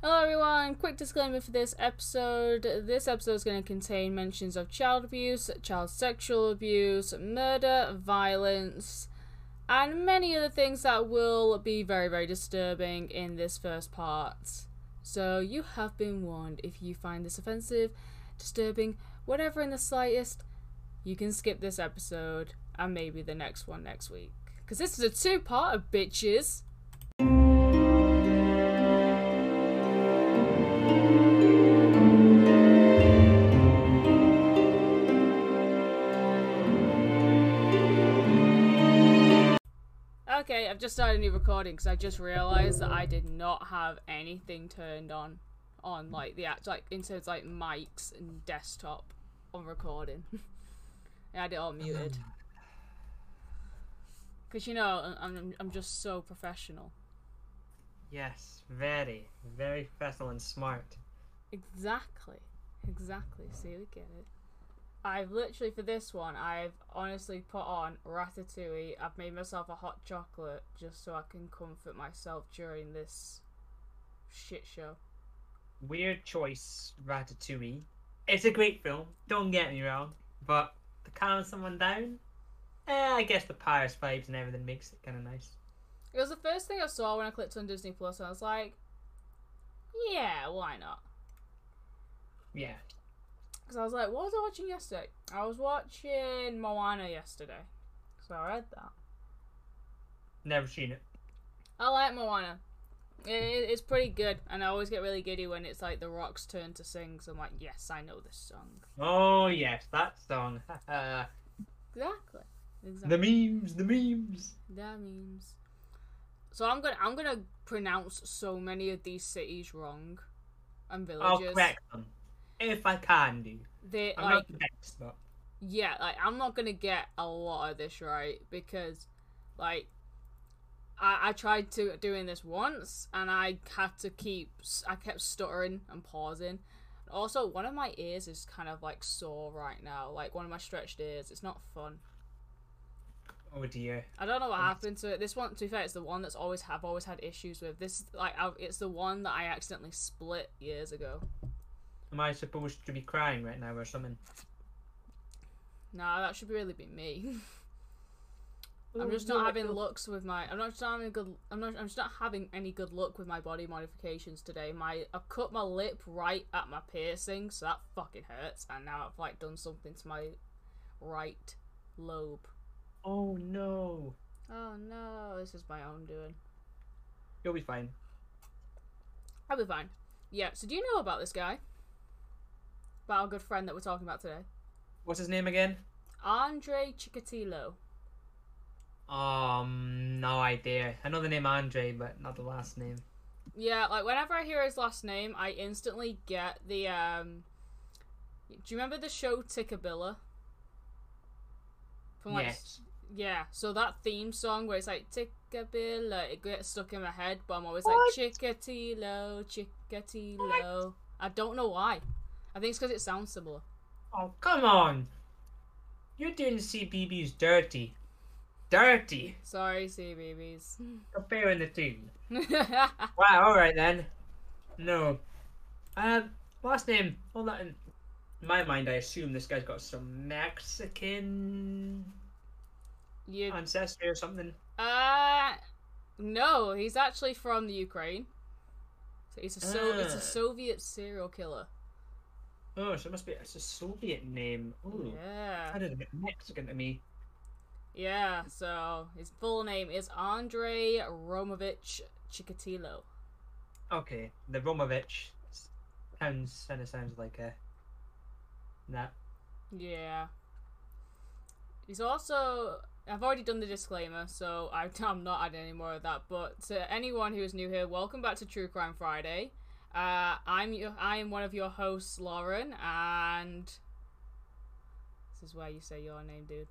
Hello, everyone. Quick disclaimer for this episode. This episode is going to contain mentions of child abuse, child sexual abuse, murder, violence, and many other things that will be very, very disturbing in this first part. So, you have been warned. If you find this offensive, disturbing, whatever in the slightest, you can skip this episode and maybe the next one next week. Because this is a two part of bitches. I've just started a new recording because I just realized that I did not have anything turned on on like the act like in terms of, like mics and desktop on recording. I had it all muted. Because you know, I'm, I'm I'm just so professional. Yes, very, very professional and smart. Exactly, exactly. See, we get it. I've literally for this one, I've honestly put on ratatouille. I've made myself a hot chocolate just so I can comfort myself during this shit show. Weird choice, Ratatouille. It's a great film, don't get me wrong, but to calm someone down, eh, I guess the Paris vibes and everything makes it kind of nice. It was the first thing I saw when I clicked on Disney Plus, and I was like, "Yeah, why not?" Yeah. Because I was like, "What was I watching yesterday?" I was watching Moana yesterday, so I read that. Never seen it. I like Moana. It, it- it's pretty good, and I always get really giddy when it's like The Rock's turn to sing. So I'm like, "Yes, I know this song." Oh yes, that song. Exactly. Exactly. the memes, the memes. The memes. So I'm gonna I'm gonna pronounce so many of these cities wrong, and villages. I'll correct them if I can do. They I'm like not but yeah, like I'm not gonna get a lot of this right because, like, I I tried to doing this once and I had to keep I kept stuttering and pausing. Also, one of my ears is kind of like sore right now, like one of my stretched ears. It's not fun. oh dear. I don't know what happened to it. This one, to be fair, it's the one that's always have always had issues with. This like I, it's the one that I accidentally split years ago. Am I supposed to be crying right now or something? Nah, that should really be me. I'm just not having feel- looks with my. I'm not just having good. I'm not. I'm just not having any good luck with my body modifications today. My I cut my lip right at my piercing, so that fucking hurts. And now I've like done something to my right lobe. Oh no. Oh no, this is my own doing. You'll be fine. I'll be fine. Yeah. So do you know about this guy? About our good friend that we're talking about today, What's his name again? Andrei Chikatilo. Um, no idea. I know the name Andrei, but not the last name. Yeah, like whenever I hear his last name, I instantly get the um. Do you remember the show Tikkabilla? From like yes. yeah, so that theme song where it's like Tikkabilla, it gets stuck in my head, but I'm always What? like Chikatilo, Chikatilo. I don't know why. I think it's because it sounds similar. Oh, come on. You're doing CBeebies dirty. Dirty. Sorry, CBeebies. Comparing the two. Wow, alright then. No. Um, last name. Hold that in my mind, I assume this guy's got some Mexican you ancestry or something. Uh, no, he's actually from the Ukraine. So he's a so it's Ah. a Soviet serial killer. Oh, so it must be it's a Soviet name. Ooh. Yeah, Sounded a bit Mexican to me. yeah. So his full name is Andrei Romovich Chikatilo. Okay, the Romovich sounds kind of sounds like a that. Yeah. He's also. I've already done the disclaimer, so I, I'm not adding any more of that. But to anyone who is new here, welcome back to True Crime Friday. Uh, I'm your, I am one of your hosts, Lauren, and this is where you say your name, dude.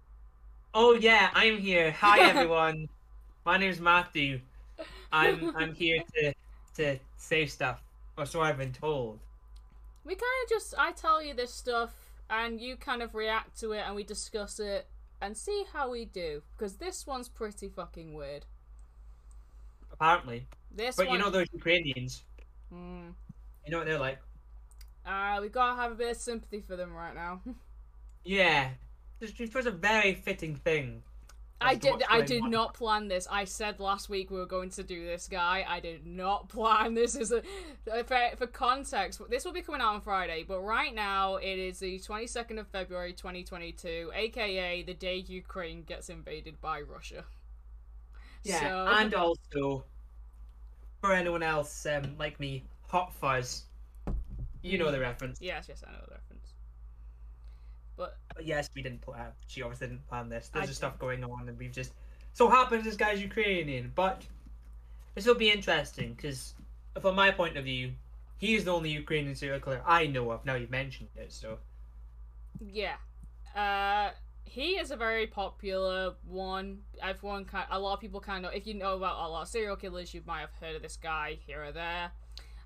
Oh yeah, I'm here. Hi everyone. My name's Matthew. I'm I'm here to to say stuff, or so I've been told. We kind of just I tell you this stuff, and you kind of react to it, and we discuss it, and see how we do. Because this one's pretty fucking weird. Apparently, This but one, you know those Ukrainians. Mm. You know what they're like. Uh, we gotta have a bit of sympathy for them right now. Yeah, this, was a very fitting thing. I did. I did on. not plan this. I said last week we were going to do this, guy. I did not plan this. Is a for, for context. This will be coming out on Friday, but right now it is the twenty second of February, twenty twenty two, aka the day Ukraine gets invaded by Russia. Yeah, So- and also for anyone else um, like me, Hot Fuzz. You know the reference. Yes, yes, I know the reference. But But yes, we didn't plan. She obviously didn't plan this. There's just stuff going on, and we've just so happens this guy's Ukrainian. But this will be interesting because, from my point of view, he is the only Ukrainian serial killer I know of. Now you've mentioned it, so yeah, uh, he is a very popular one. Everyone kind, a lot of people kind of, if you know about a lot of serial killers, you might have heard of this guy here or there.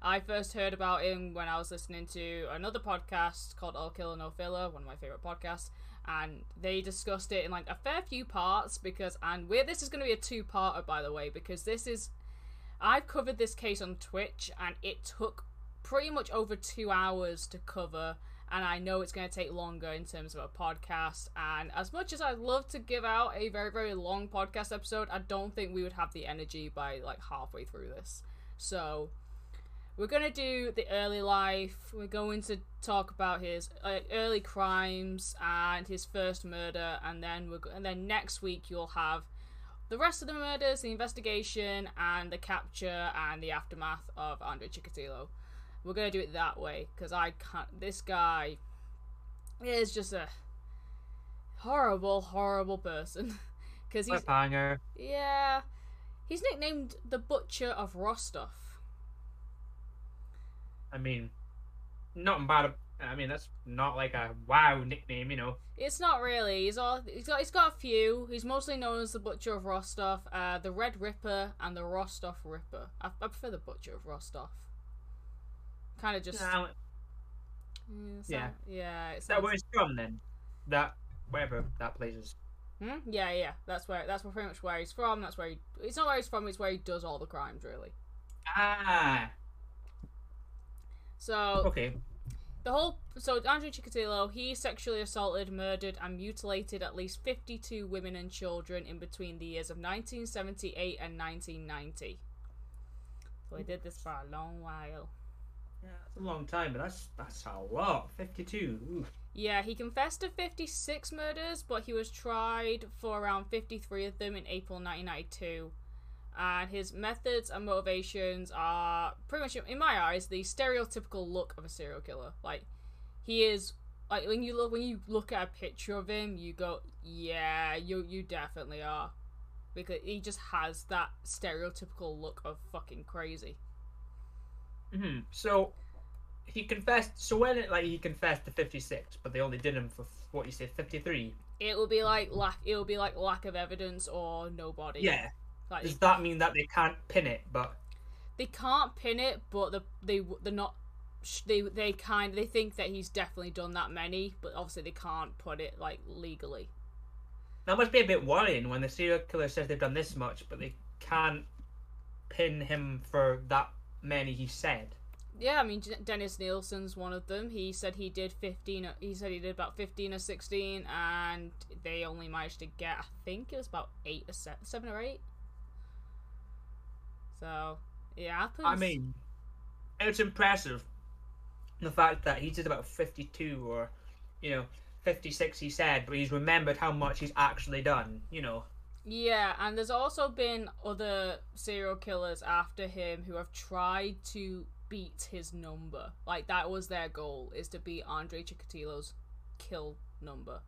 I first heard about him when I was listening to another podcast called All Killer No Filler, one of my favorite podcasts, and they discussed it in like a fair few parts because, and we're, this is going to be a two-parter by the way because this is, I've covered this case on Twitch and it took pretty much over two hours to cover and I know it's going to take longer in terms of a podcast. And as much as I'd love to give out a very, very long podcast episode, I don't think we would have the energy by like halfway through this. So we're going to do the early life. We're going to talk about his uh, early crimes and his first murder, and then we're go- and then next week you'll have the rest of the murders, the investigation, and the capture and the aftermath of Andrei Chikatilo. We're gonna do it that way because I can't. This guy is just a horrible, horrible person. Because he's cliffhanger. yeah, he's nicknamed the Butcher of Rostov. I mean, not bad. I mean, that's not like a wow nickname, you know. It's not really. He's all he's got. He's got a few. He's mostly known as the Butcher of Rostov, uh, the Red Ripper, and the Rostov Ripper. I, I prefer the Butcher of Rostov. Kind of just Now, Mm, Yeah. so- yeah. It is that where it's from then? That wherever that place is. Hmm? Yeah, yeah. That's where. That's pretty much where he's from. That's where he. It's not where he's from. It's where he does all the crimes, really. Ah, So okay. the whole. So Andrew Chikatilo, he sexually assaulted, murdered, and mutilated at least fifty-two women and children in between the years of 1978 and 1990. So he did this for a long while. Yeah, that's a long time, but that's that's a lot. Fifty-two. Ooh. Yeah, he confessed to 56 murders, but he was tried for around 53 of them in April 1992. And his methods and motivations are pretty much, in my eyes, the stereotypical look of a serial killer. Like, he is like when you look when you look at a picture of him, you go, yeah, you you definitely are, because he just has that stereotypical look of fucking crazy. Hmm So he confessed. So when it like he confessed to fifty-six, but they only did him for what you say fifty-three. It will be like lack. It will be like lack of evidence or nobody. Yeah. Like Does that mean that they can't pin it? But they can't pin it, but the, they they're not. They they kind they think that he's definitely done that many, but obviously they can't put it like legally. that must be a bit worrying when the serial killer says they've done this much, but they can't pin him for that many. He said. Yeah, I mean Dennis Nilsen's one of them. He said he did fifteen. He said he did about fifteen or sixteen, and they only managed to get I think it was about eight or seven, seven or eight. So it happens. I mean, it's impressive the fact that he did about 52 or, you know, 56 he said, but he's remembered how much he's actually done, you know. Yeah, and there's also been other serial killers after him who have tried to beat his number. Like that was their goal is to beat Andrei Chikatilo's kill number.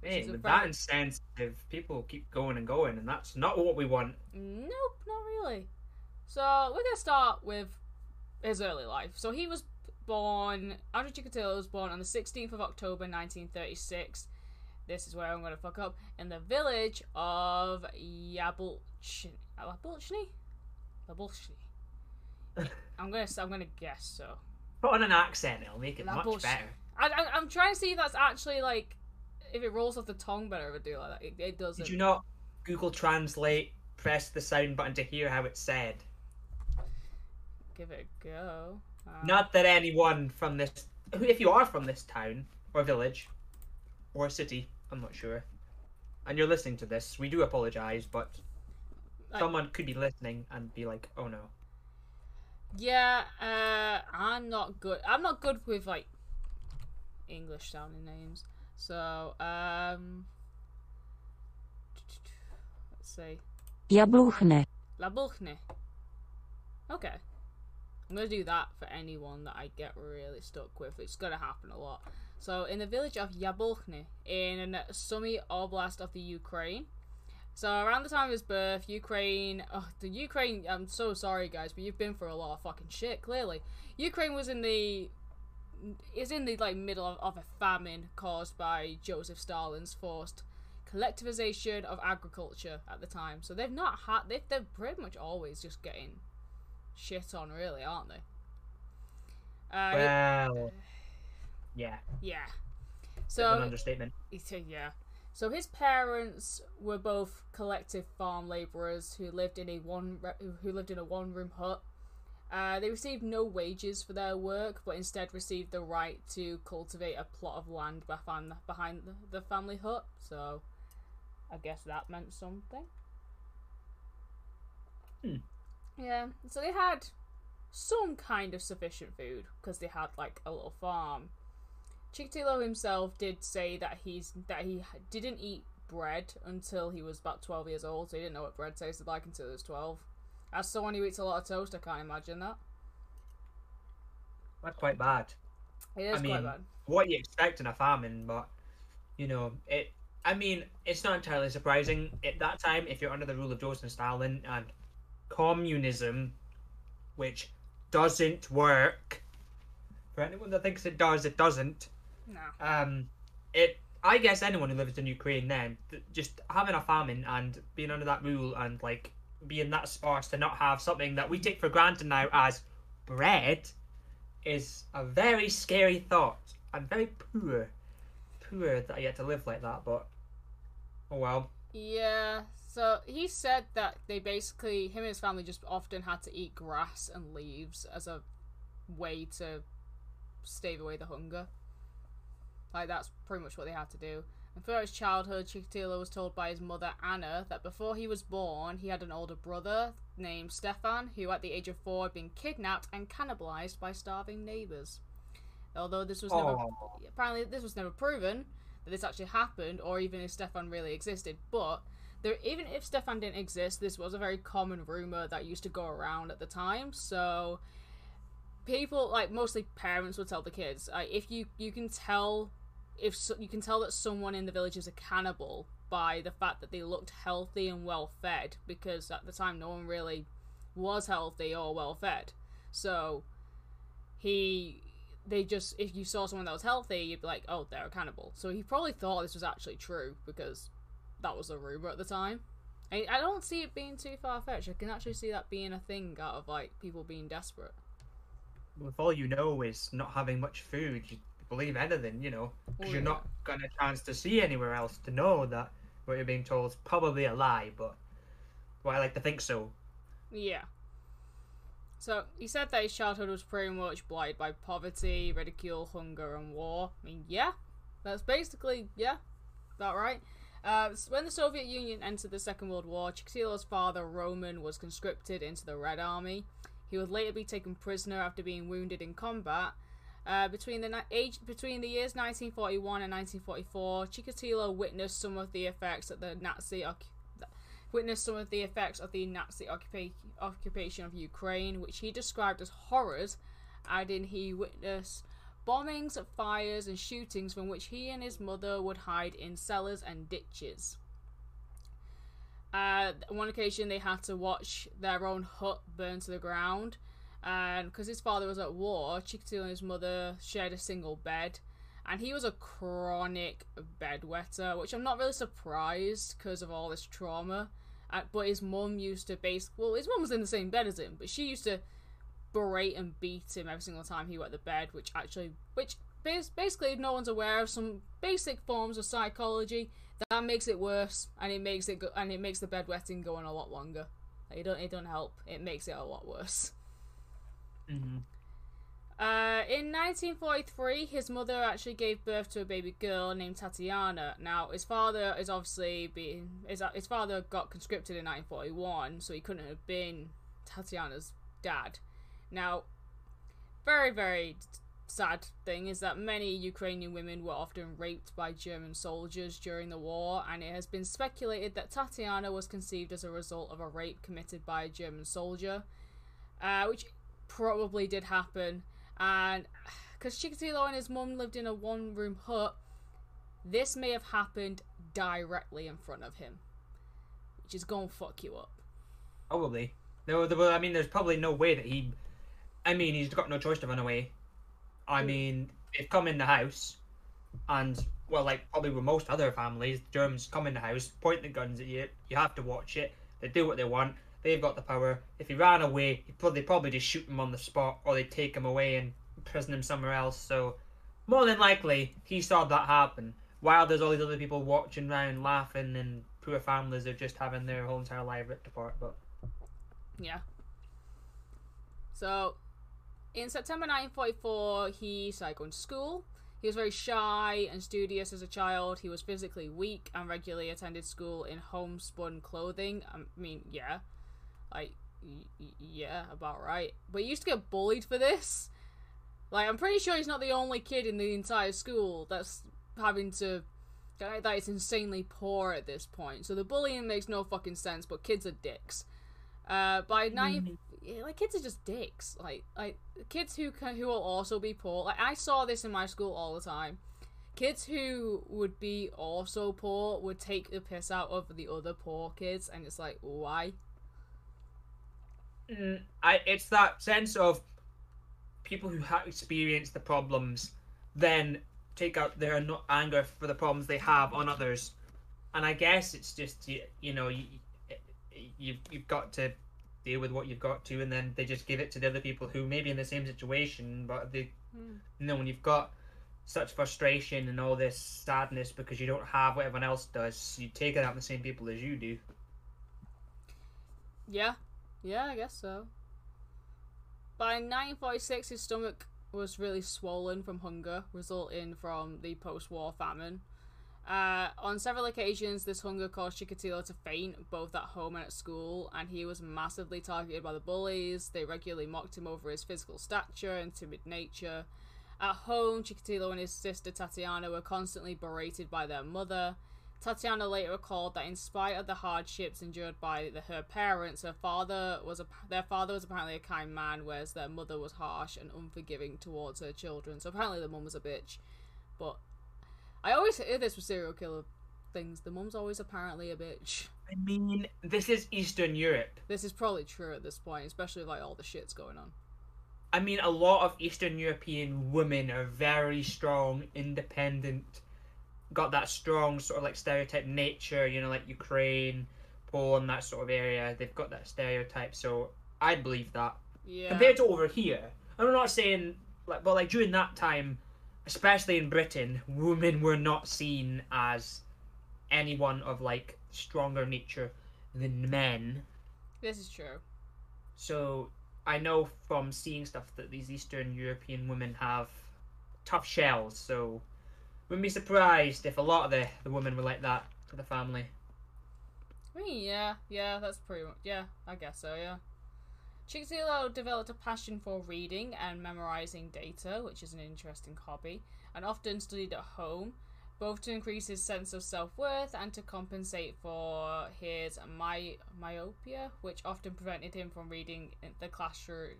Which Hey, is a with that insensitive, people keep going and going, and that's not what we want. Nope, not really. So we're gonna start with his early life. So he was born. Andrei Chikatilo was born on the 16th of October, 1936. This is where I'm gonna fuck up in the village of. Yablchny. Yablchny. I'm gonna. I'm gonna guess so. Put on an accent, it'll make it much better. I, I, I'm trying to see if that's actually like if it rolls off the tongue better if I do like that. It, it doesn't. Did you not Google Translate, press the sound button to hear how it's said? give it a go. Uh, Not that anyone from this, if you are from this town or village or city, I'm not sure, and you're listening to this, we do apologize, but I- someone could be listening and be like, "Oh no." Yeah, uh, I'm not good. I'm not good with like English sounding names. So, um, let's see, Jabluchne. Labuchne. Okay, I'm gonna do that for anyone that I get really stuck with. It's gonna happen a lot. So, in the village of Yabuchne, in Sumy Oblast of the Ukraine. So around the time of his birth, Ukraine, oh, the Ukraine. I'm so sorry, guys, but you've been through a lot of fucking shit. Clearly, Ukraine was in the is in the like middle of, of a famine caused by Joseph Stalin's forced collectivization of agriculture at the time. So they've not had they they're pretty much always just getting shit on, really, aren't they? Uh, yeah, yeah. of an So understatement. Yeah. So his parents were both collective farm laborers who lived in a one who lived in a one room hut. Uh, they received no wages for their work, but instead received the right to cultivate a plot of land behind behind the, the family hut. So, I guess that meant something. Hmm. Yeah. So they had some kind of sufficient food because they had like a little farm. Chikatilo himself did say that he's that he didn't eat bread until he was about twelve years old, so he didn't know what bread tasted like until he was twelve. As someone who eats a lot of toast, I can't imagine that. That's quite bad. It is I mean, quite bad. what you expect in a famine, but you know, it. I mean, it's not entirely surprising at that time if you're under the rule of Joseph Stalin and communism, which doesn't work. For anyone that thinks it does, it doesn't. No. Um, it. I guess anyone who lives in Ukraine then, just having a famine and being under that rule and like being that sparse to not have something that we take for granted now as bread is a very scary thought and very poor. Poor that I get to live like that, but oh well. Yeah. So he said that they basically him and his family just often had to eat grass and leaves as a way to stave away the hunger. Like that's pretty much what they had to do. And throughout his childhood, Chikatilo was told by his mother Anna that before he was born, he had an older brother named Stefan, who at the age of four had been kidnapped and cannibalized by starving neighbors. Although this was never Oh. apparently this was never proven that this actually happened, or even if Stefan really existed. But there, even if Stefan didn't exist, this was a very common rumor that used to go around at the time. So people, like mostly parents, would tell the kids, like, if you you can tell if so, you can tell that someone in the village is a cannibal by the fact that they looked healthy and well fed, because at the time no one really was healthy or well fed. So he they just if you saw someone that was healthy, you'd be like, oh, they're a cannibal. So he probably thought this was actually true because that was a rumor at the time. I, don't see it being too far fetched. I can actually see that being a thing out of like people being desperate. If all you know is not having much food, you believe anything, you know, because Oh, you're yeah. not got a chance to see anywhere else to know that what you're being told is probably a lie. But well, I like to think so. Yeah. So he said that his childhood was pretty much blighted by poverty, ridicule, hunger, and war. I mean, yeah, that's basically yeah, about right. Uh, when the Soviet Union entered the Second World War, Chikatilo's father Roman was conscripted into the Red Army. He would later be taken prisoner after being wounded in combat. Uh, between the age between the years 1941 and 1944, Chikatilo witnessed some of the effects of the Nazi witnessed some of the effects of the Nazi occupa- occupation of Ukraine, which he described as horrors, adding he witnessed bombings, fires, and shootings from which he and his mother would hide in cellars and ditches. Uh, on one occasion, they had to watch their own hut burn to the ground, and because his father was at war, Chikatilo and his mother shared a single bed, and he was a chronic bedwetter, which I'm not really surprised because of all this trauma. Uh, but his mum used to base well, his mum was in the same bed as him, but she used to berate and beat him every single time he wet the bed, which actually, which bas- basically, no one's aware of some basic forms of psychology, that makes it worse, and it makes it go- and it makes the bedwetting go on a lot longer. Like, it don't it don't help. It makes it a lot worse. Mm-hmm. Uh, in 1943, his mother actually gave birth to a baby girl named Tatiana. Now, his father is obviously being his, his father got conscripted in 1941, so he couldn't have been Tatiana's dad. Now, very very sad thing is that many Ukrainian women were often raped by German soldiers during the war, and it has been speculated that Tatiana was conceived as a result of a rape committed by a German soldier, uh, which probably did happen. And because Chikatilo and his mum lived in a one room hut, this may have happened directly in front of him, which is gonna fuck you up. Probably. No, I mean, there's probably no way that he. I mean, he's got no choice to run away. I hmm. mean, they've come in the house, and well, like probably with most other families, Germans come in the house, point the guns at you. You have to watch it. They do what they want. They've got the power. If he ran away, he'd probably probably just shoot him on the spot, or they'd take him away and prison him somewhere else. So, more than likely, he saw that happen. While there's all these other people watching around, laughing, and poor families are just having their whole entire life ripped apart. But Yeah. So, in September 1944, he started going to school. He was very shy and studious as a child. He was physically weak and regularly attended school in homespun clothing. I mean, yeah. Like, yeah, about right. But he used to get bullied for this. Like, I'm pretty sure he's not the only kid in the entire school that's having to. That is insanely poor at this point. So the bullying makes no fucking sense, but kids are dicks. Uh, by 90, yeah, like kids are just dicks. Like like kids who can who will also be poor. Like I saw this in my school all the time. Kids who would be also poor would take the piss out of the other poor kids, and it's like why? Mm, I it's that sense of people who have experienced the problems then take out their anger for the problems they have on others, and I guess it's just you, you know you, you've you've got to deal with what you've got to, and then they just give it to the other people who may be in the same situation, but they Hmm. you know when you've got such frustration and all this sadness because you don't have what everyone else does, you take it out on the same people as you do. Yeah, yeah, I guess so. By 1946, his stomach was really swollen from hunger, resulting from the post-war famine. Uh, on several occasions, this hunger caused Chikatilo to faint, both at home and at school, and he was massively targeted by the bullies. They regularly mocked him over his physical stature and timid nature. At home, Chikatilo and his sister Tatiana were constantly berated by their mother. Tatiana later recalled that in spite of the hardships endured by the, her parents, her father was a, their father was apparently a kind man, whereas their mother was harsh and unforgiving towards her children. So apparently the mum was a bitch. But I always hear this with serial killer things. The mum's always apparently a bitch. I mean, this is Eastern Europe. This is probably true at this point, especially with, like all the shit's going on. I mean, a lot of Eastern European women are very strong, independent, got that strong sort of like stereotype nature, you know, like Ukraine, Poland, that sort of area. They've got that stereotype, so I believe that. Yeah. Compared to over here, I'm not saying, like, but like during that time, especially in Britain, women were not seen as anyone of like stronger nature than men. This is true. So I know from seeing stuff that these Eastern European women have tough shells. So wouldn't be surprised if a lot of the the women were like that for the family. I mean, yeah, yeah, that's pretty much, yeah, I guess so, yeah. Chikatilo developed a passion for reading and memorizing data, which is an interesting hobby, and often studied at home, both to increase his sense of self worth and to compensate for his my- myopia, which often prevented him from reading the classroom.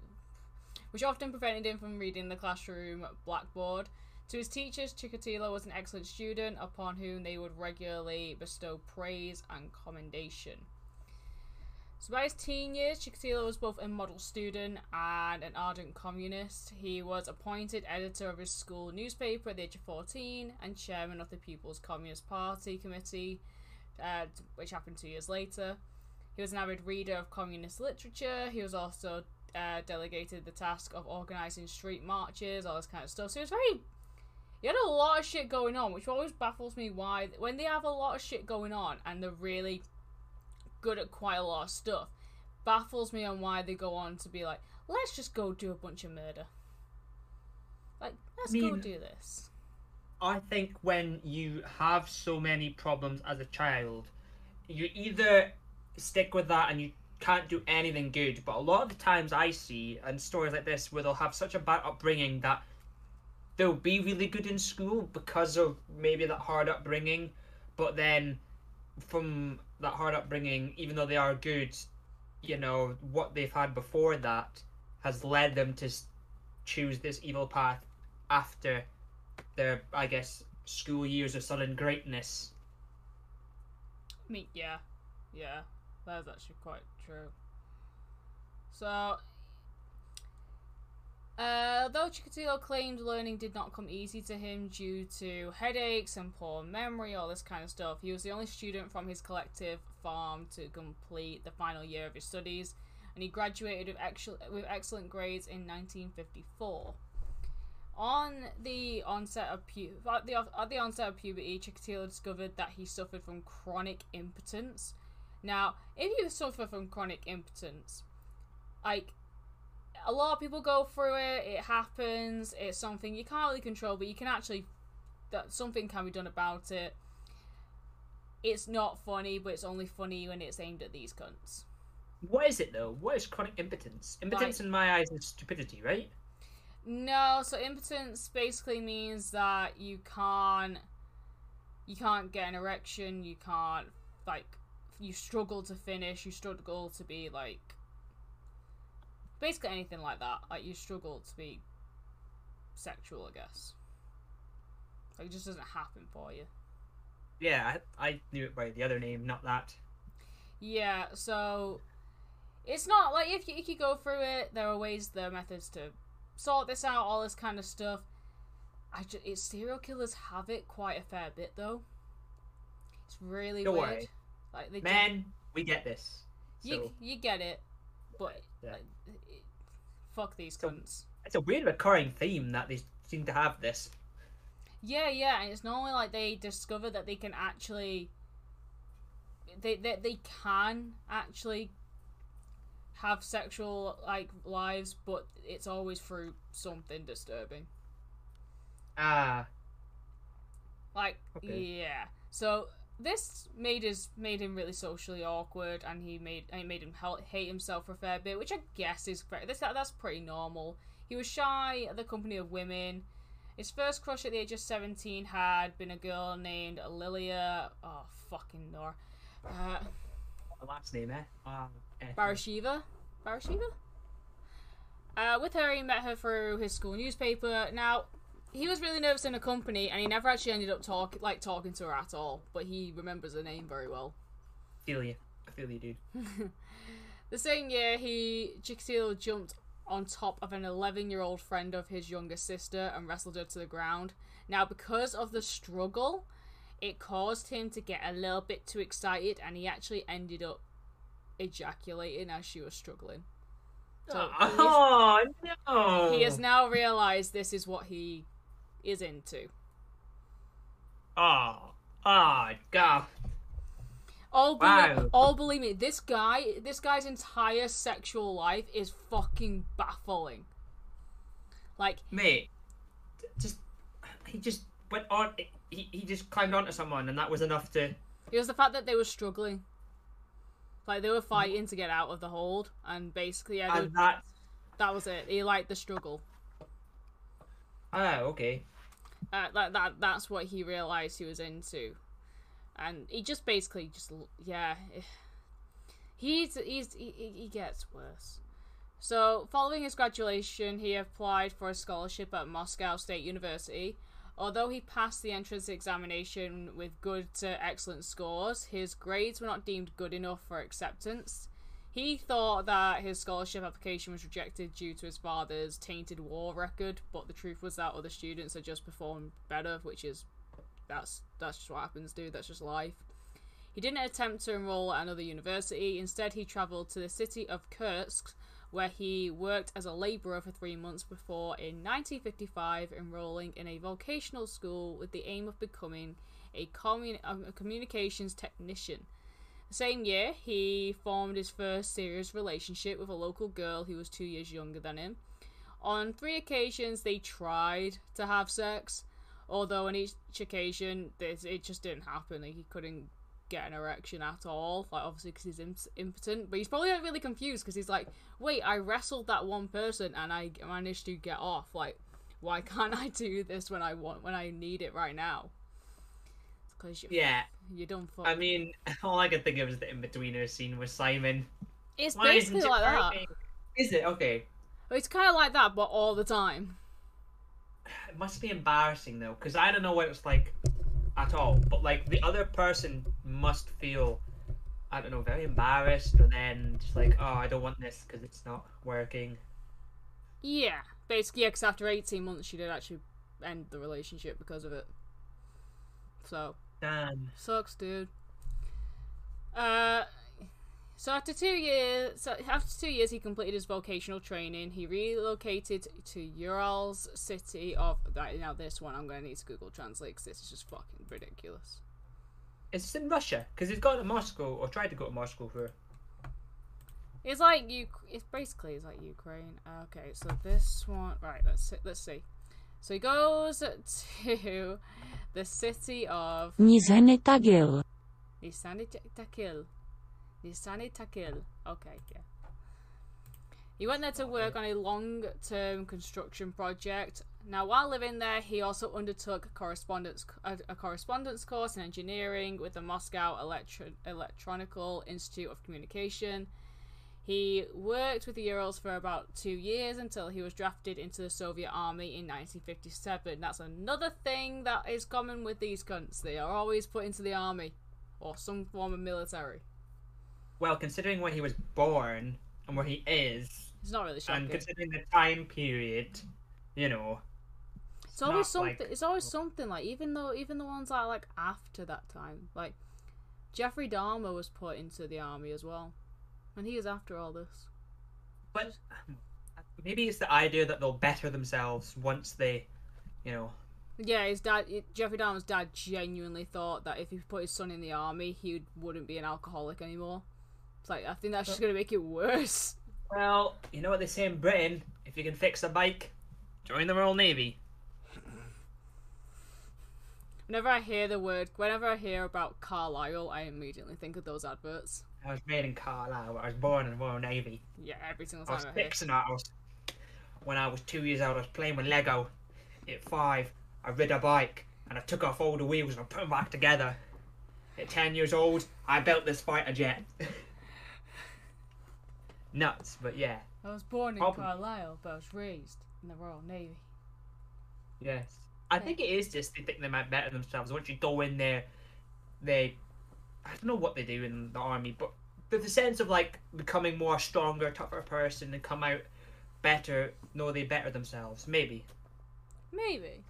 Which often prevented him from reading the classroom blackboard. To his teachers, Chikatilo was an excellent student upon whom they would regularly bestow praise and commendation. So by his teen years, Chikatilo was both a model student and an ardent communist. He was appointed editor of his school newspaper at the age of 14 and chairman of the People's Communist Party Committee, uh, which happened two years later. He was an avid reader of communist literature. He was also uh, delegated the task of organizing street marches, all this kind of stuff. So he was very he had a lot of shit going on, which always baffles me why when they have a lot of shit going on and they're really good at quite a lot of stuff, baffles me on why they go on to be like, let's just go do a bunch of murder. Like, let's I go do this. I think when you have so many problems as a child, you either stick with that and you can't do anything good. But a lot of the times I see and stories like this where they'll have such a bad upbringing that they'll be really good in school because of maybe that hard upbringing, but then from that hard upbringing, even though they are good, you know what they've had before that has led them to choose this evil path after their, I guess, school years of sudden greatness. Mean, yeah, yeah, that's actually quite true. So, uh, though Chikatilo claimed learning did not come easy to him due to headaches and poor memory, all this kind of stuff, he was the only student from his collective farm to complete the final year of his studies, and he graduated with, excel- with excellent grades in 1954. On the onset of pu- at the, at the onset of puberty, Chikatilo discovered that he suffered from chronic impotence. Now, if you suffer from chronic impotence, like a lot of people go through it, it happens, it's something you can't really control, but you can actually that something can be done about it. It's not funny, but it's only funny when it's aimed at these cunts. What is it though? What is chronic impotence? Impotence in my eyes is stupidity, right? No, so impotence basically means that you can't you can't get an erection, you can't like you struggle to finish, you struggle to be like basically anything like that. Like you struggle to be sexual, I guess. Like it just doesn't happen for you. Yeah, I, I knew it by the other name, not that. Yeah, so it's not like if you, if you go through it, there are ways, there are methods to sort this out, all this kind of stuff. I just, it's serial killers have it quite a fair bit though. It's really Don't weird. worry. Like they Man, we get this. do, you you get it, but Yeah. like, it, fuck these So- cunts. it's a weird recurring theme that they seem to have this. Yeah, yeah, and it's normally like they discover that they can actually they they, they can actually have sexual like lives, but it's always through something disturbing. Ah, Like Okay. yeah. So this made his made him really socially awkward, and he made and it made him hate himself for a fair bit, which I guess is pre- this that, that's pretty normal. He was shy at the company of women. His first crush at the age of seventeen had been a girl named Lilia. Oh fucking Nor. Uh, the last name, eh? Ah, eh. Barashiva? Barashiva? Uh, with her, he met her through his school newspaper. Now, he was really nervous in a company, and he never actually ended up talk like talking to her at all. But he remembers her name very well. feel you. I feel you, dude. The same year, he Chikatilo jumped on top of an 11-year-old friend of his younger sister and wrestled her to the ground. Now, because of the struggle, it caused him to get a little bit too excited, and he actually ended up ejaculating as she was struggling. So oh no! He has now realized this is what he is into. Ah, ah, oh, oh, God. Oh, believe, Wow. oh, believe me, this guy, this guy's entire sexual life is fucking baffling. Like, Mate, just he just went on. He, he just climbed onto someone, and that was enough to. it was the fact that they were struggling. Like they were fighting to get out of the hold, and basically, yeah, And that. that was it. He liked the struggle. Ah, okay. Uh, that that that's what he realized he was into, and he just basically just yeah, he's he's he, he he gets worse. So following his graduation, he applied for a scholarship at Moscow State University. Although he passed the entrance examination with good to excellent scores, his grades were not deemed good enough for acceptance. He thought that his scholarship application was rejected due to his father's tainted war record, but the truth was that other students had just performed better, which is that's that's just what happens, dude. That's just life. He didn't attempt to enroll at another university. Instead, he traveled to the city of Kursk, where he worked as a laborer for three months before, in 1955, enrolling in a vocational school with the aim of becoming a, commun- a communications technician. The same year, he formed his first serious relationship with a local girl who was two years younger than him. On three occasions, they tried to have sex, although on each occasion, this, it just didn't happen. Like, he couldn't get an erection at all. Like, obviously, because he's imp- impotent. But he's probably like, really confused because he's like, wait, I wrestled that one person and I managed to get off. Like, why can't I do this when I want when I need it right now? Because you Yeah, you don't. I mean, all I could think of is the in-betweener scene with Simon. it's Why basically like that. Is it okay? It's kind of like that, but all the time. It must be embarrassing though, because I don't know what it's like at all. But like the other person must feel, I don't know, very embarrassed, or then just like, oh, I don't want this because it's not working. Yeah, basically, yeah, 'cause after 18 months, she did actually end the relationship because of it. So, Damn. sucks, dude. Uh, so after two years, so after two years, he completed his vocational training. He relocated to Ural's city of. Right, now this one I'm going to need to Google Translate because this is just fucking ridiculous. It's in Russia because he's gone to Moscow or tried to go to Moscow for. It's like you. It's basically it's like Ukraine. Okay, so this one. Right. Let's see, let's see. So he goes to the city of Nizhny Tagil. Nisani Takil. Nisani Takil. Okay, yeah. He went there to work on a long-term construction project. Now, while living there, he also undertook a correspondence a, a correspondence course in engineering with the Moscow Electro- Electronical Institute of Communication. He worked with the Urals for about two years until he was drafted into the Soviet Army in 1957. That's another thing that is common with these cunts. They are always put into the army or some form of military. Well, considering when he was born and where he is, It's not really shocking. and considering the time period, you know, It's always something. like- It's always something like even though even the ones that are like after that time, like Jeffrey Dahmer was put into the army as well, and he is after all this. but maybe it's the idea that they'll better themselves once they, you know, Yeah, his dad, Jeffrey Dahmer's dad, genuinely thought that if he put his son in the army, he wouldn't be an alcoholic anymore. It's like I think that's just gonna make it worse. well, you know what they say in Britain: if you can fix a bike, join the Royal Navy. Whenever I hear the word, whenever I hear about Carlisle, I immediately think of those adverts. I was made in Carlisle. I was born in the Royal Navy. Yeah, every single I was time I fixing it. I was when I was two years old. I was playing with Lego. At five, I rid a bike and I took off all the wheels and I put them back together. At ten years old, I built this fighter jet. Nuts, but yeah, I was born in Problem. Carlisle, but I was raised in the Royal Navy. yes. I think it is just they think they might better themselves. Once you go in there, they, I don't know what they do in the army, but there's a sense of like becoming more stronger, tougher person and come out better. know they better themselves. Maybe. Maybe.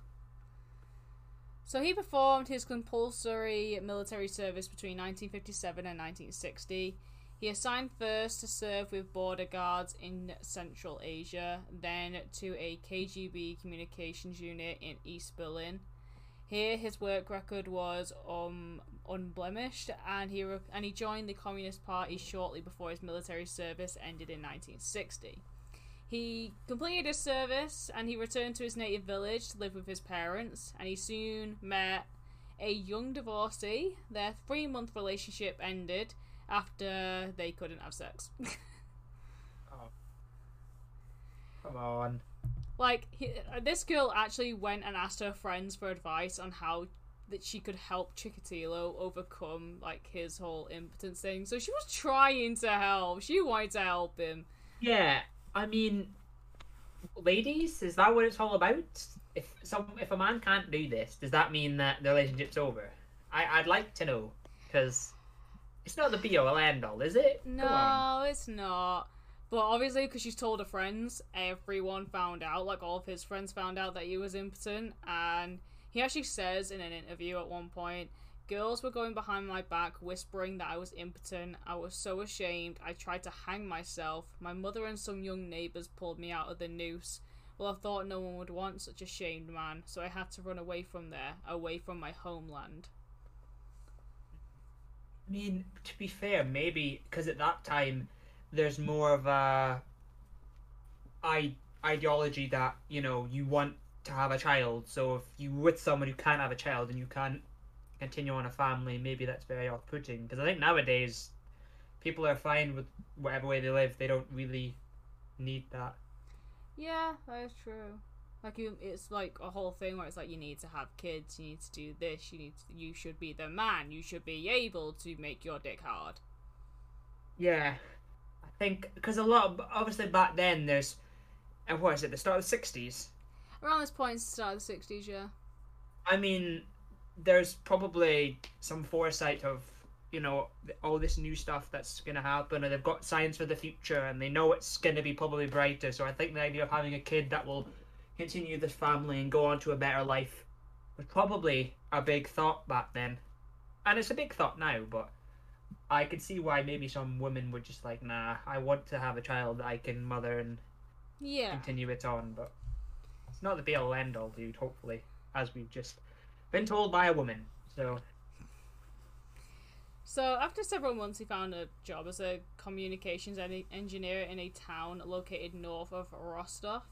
So he performed his compulsory military service between 1957 and 1960. He assigned first to serve with border guards in Central Asia, then to a KGB communications unit in East Berlin. Here, his work record was um, unblemished, and he re- and he joined the Communist Party shortly before his military service ended in 1960. He completed his service and he returned to his native village to live with his parents, and he soon met a young divorcee. Their three month relationship ended after they couldn't have sex. Come on. like, he, uh, this girl actually went and asked her friends for advice on how that she could help Chikatilo overcome like his whole impotence thing. So she was trying to help. She wanted to help him. Yeah, I mean, ladies, is that what it's all about? If some, if a man can't do this, does that mean that the relationship's over? I, I'd like to know because it's not the be all end all, is it? No, it's not. But obviously, because she's told her friends, everyone found out. Like all of his friends found out that he was impotent, and he actually says in an interview at one point, "Girls were going behind my back, whispering that I was impotent. I was so ashamed. I tried to hang myself. My mother and some young neighbors pulled me out of the noose. Well, I thought no one would want such a shamed man, so I had to run away from there, away from my homeland." I mean, to be fair, maybe because at that time there's more of a I ideology that you know you want to have a child. So if you with someone who can't have a child and you can't continue on a family, maybe that's very off-putting. Because I think nowadays people are fine with whatever way they live. They don't really need that. Yeah, that is true. Like you, it's like a whole thing where it's like you need to have kids, you need to do this, you need to, you should be the man, you should be able to make your dick hard. Yeah, I think because a lot of obviously back then there's, and what is it? The start of the sixties. Around this point, start of the sixties, yeah. I mean, there's probably some foresight of you know all this new stuff that's going to happen and they've got science for the future and they know it's going to be probably brighter so i think the idea of having a kid that will continue this family and go on to a better life was probably a big thought back then and it's a big thought now but i could see why maybe some women were just like nah i want to have a child that i can mother and Yeah. continue it on but it's not the be all end all dude hopefully as we've just been told by a woman so So after several months, he found a job as a communications en- engineer in a town located north of Rostov.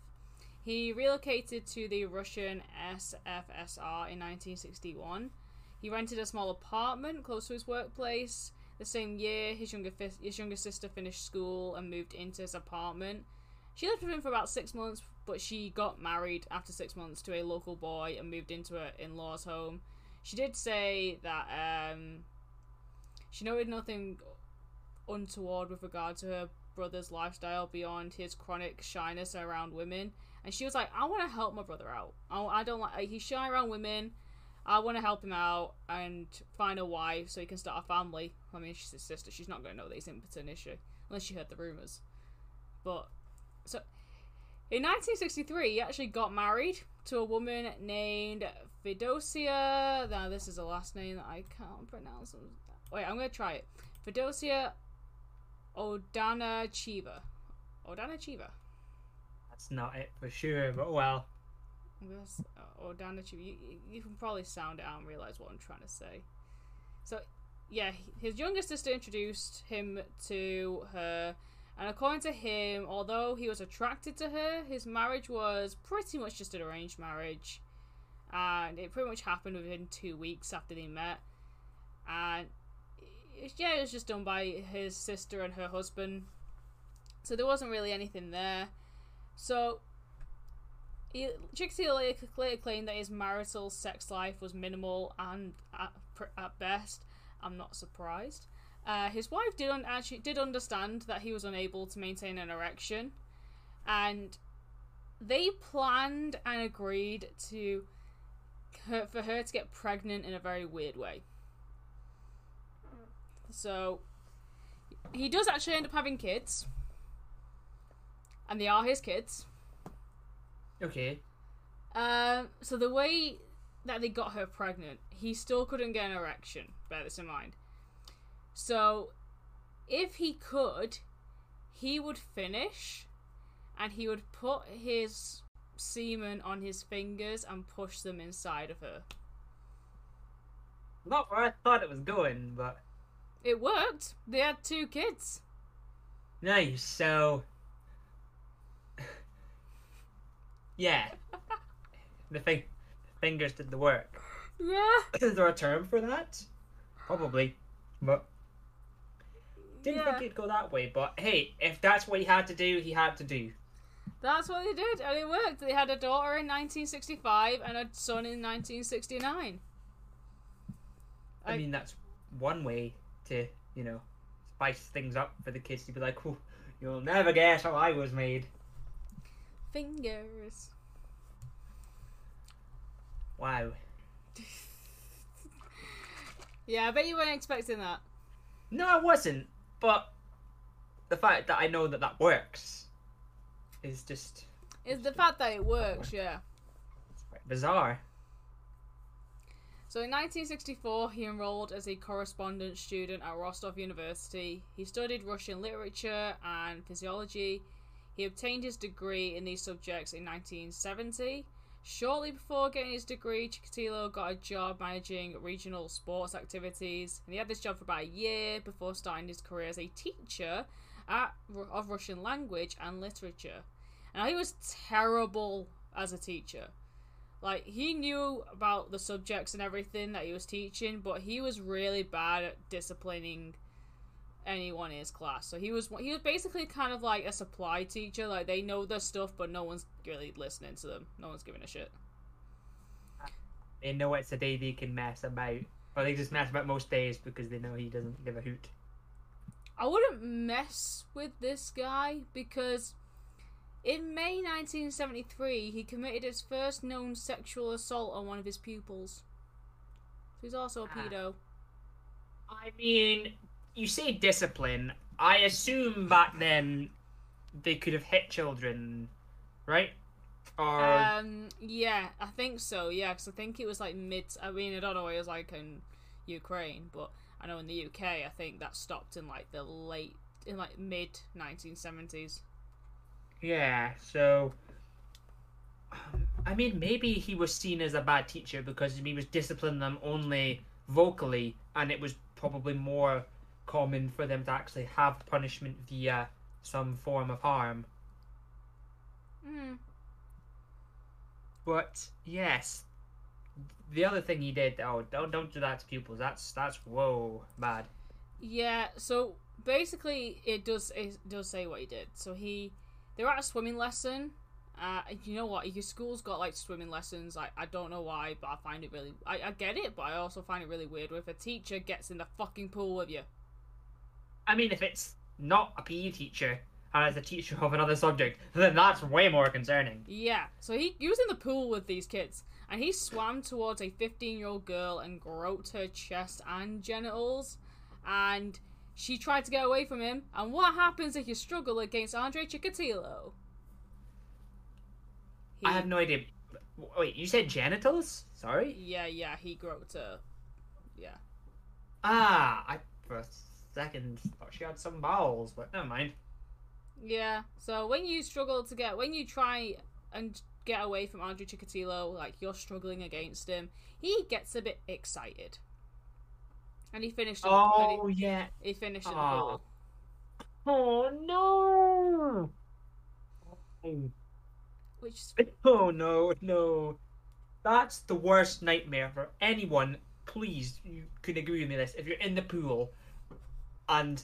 He relocated to the Russian SFSR in 1961. He rented a small apartment close to his workplace. The same year, his younger his younger sister finished school and moved into his apartment. She lived with him for about six months, but she got married after six months to a local boy and moved into her in-laws' home. She did say that um, she noted nothing untoward with regard to her brother's lifestyle beyond his chronic shyness around women. And she was like, I want to help my brother out. I, don't like, he's shy around women. I want to help him out and find a wife so he can start a family. I mean, she's his sister. She's not going to know that he's impotent, is she? Unless she heard the rumours. But, so, in 1963, he actually got married to a woman named Fedosia. Now, this is a last name that I can't pronounce. Wait, I'm gonna try it. Fedosia Odana Chiva. Odana Chiva. that's not it for sure but well This, uh, Odana Chiva. You, you- you can probably sound it out and realize what I'm trying to say. So, yeah, his younger sister introduced him to her, and according to him, although he was attracted to her, his marriage was pretty much just an arranged marriage, and it pretty much happened within two weeks after they met. And yeah, it was just done by his sister and her husband, so there wasn't really anything there. So he, Trixie later later claimed that his marital sex life was minimal and at, at best. I'm not surprised. Uh, his wife did un- actually did understand that he was unable to maintain an erection, and they planned and agreed to her, for her to get pregnant in a very weird way. So he does actually end up having kids, and they are his kids. okay Um, so the way that they got her pregnant, he still couldn't get an erection. Bear this in mind. So, if he could, he would finish, and he would put his semen on his fingers and push them inside of her. not where i thought it was going but It worked. They had two kids. nice so yeah the thing fingers did the work Yeah. is there a term for that probably but didn't Yeah. think it'd go that way but hey if that's what he had to do he had to do That's what they did, and it worked. They had a daughter in 1965 and a son in 1969. I, I- mean, that's one way to, you know, spice things up for the kids to be like, oh, you'll never guess how I was made. Fingers. Wow. Yeah, I bet you weren't expecting that. No, I wasn't. But the fact that I know that that works is just Is the fact that it works, yeah. it's quite bizarre. So in 1964, he enrolled as a correspondence student at Rostov University. He studied Russian literature and physiology. He obtained his degree in these subjects in 1970. Shortly before getting his degree, Chikatilo got a job managing regional sports activities, and he had this job for about a year before starting his career as a teacher at, of Russian language and literature. And he was terrible as a teacher. Like he knew about the subjects and everything that he was teaching, but he was really bad at disciplining anyone in his class. So he was he was basically kind of like a supply teacher. Like they know their stuff, but no one's really listening to them. No one's giving a shit. They know it's a day they can mess about, or they just mess about most days because they know he doesn't give a hoot. I wouldn't mess with this guy because in May 1973 he committed his first known sexual assault on one of his pupils. He's also a ah. pedo. I mean, you say discipline. I assume back then they could have hit children, right? Or um, yeah, I think so. Yeah, because I think it was like mid. I mean, I don't know. It was like in Ukraine, but I know in the UK, I think that stopped in like the late, in like mid 1970s. Yeah. So. I mean, maybe he was seen as a bad teacher because he was disciplining them only vocally, and it was probably more common for them to actually have punishment via some form of harm. Mm. But yes, the other thing he did. Oh, don't don't do that to pupils. That's that's whoa bad. Yeah. So basically, it does it does say what he did. So he they were at a swimming lesson. Uh, you know what? Your school's got like swimming lessons. Like I don't know why, but I find it really. I, I get it, but I also find it really weird if a teacher gets in the fucking pool with you. I mean, if it's not a PE teacher and it's a teacher of another subject, then that's way more concerning. Yeah. So he, he was in the pool with these kids, and he swam towards a 15 year old girl and groped her chest and genitals, and she tried to get away from him. And what happens if you struggle against Andrei Chikatilo? He... I have no idea. Wait, you said genitals? Sorry? Yeah, yeah, he groped her. Yeah. Ah, I second thought she had some balls, but never mind. Yeah, so when you struggle to get, when you try and get away from Andrei Chikatilo, like you're struggling against him, he gets a bit excited. And he finished. Oh, he, yeah. He finished in the pool. Oh, no! Which is... Oh, no, no. That's the worst nightmare for anyone. Please, you can agree with me this. If you're in the pool and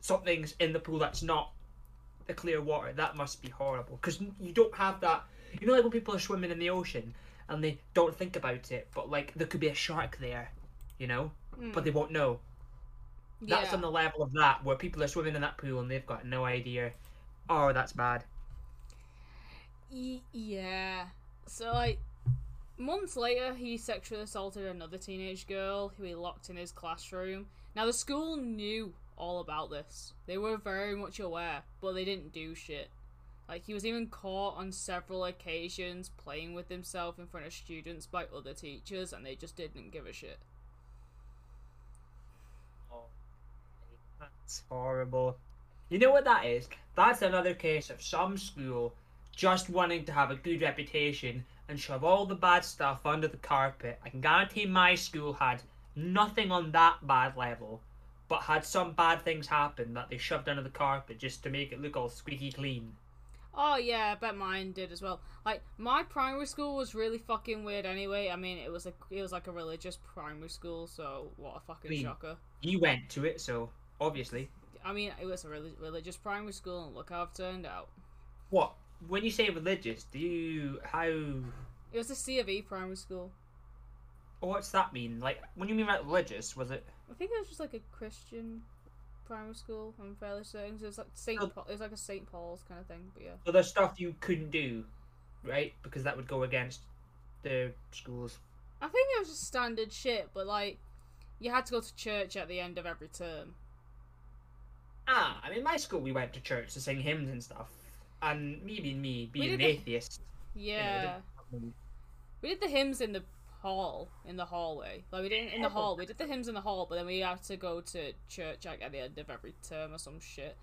something's in the pool that's not the clear water, that must be horrible. Because you don't have that. You know, like when people are swimming in the ocean and they don't think about it, but like there could be a shark there, you know, mm. but they won't know. That's yeah. on the level of that, where people are swimming in that pool and they've got no idea. Oh, that's bad. yeah. So like months later, he sexually assaulted another teenage girl who he locked in his classroom. Now, the school knew all about this. They were very much aware, but they didn't do shit. Like, he was even caught on several occasions playing with himself in front of students by other teachers, and they just didn't give a shit. Oh, that's horrible. You know what that is? That's another case of some school just wanting to have a good reputation and shove all the bad stuff under the carpet. I can guarantee my school had nothing on that bad level, but had some bad things happen that they shoved under the carpet just to make it look all squeaky clean. Oh yeah, I bet mine did as well. Like my primary school was really fucking weird anyway. I mean, it was a it was like a religious primary school, so what a fucking I mean, shocker. You went to it, so obviously. I mean, it was a relig- religious primary school, and look how I've turned out. What? When you say religious, do you how? It was a C of E primary school. What's that mean? Like, when you mean like religious, was it? I think it was just like a Christian primary school. I'm fairly certain. So it was like Saint. So, Paul, it was like a Saint Paul's kind of thing. But yeah. So there's stuff you couldn't do, right? Because that would go against the schools. I think it was just standard shit, but like, you had to go to church at the end of every term. Ah, I mean, my school we went to church to sing hymns and stuff, and me being me being an atheist. Yeah. You know, we did the hymns in the hall in the hallway. Like we didn't in the oh. hall. We did the hymns in the hall, but then we had to go to church like at the end of every term or some shit.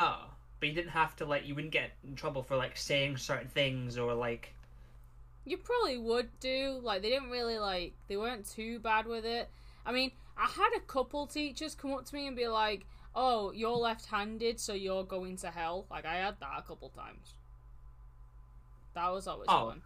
Oh, but you didn't have to like. You wouldn't get in trouble for like saying certain things or like. you probably would do. Like they didn't really like they weren't too bad with it. I mean, I had a couple teachers come up to me and be like, "Oh, you're left-handed, so you're going to hell." Like I had that a couple times. That was always Oh. fun.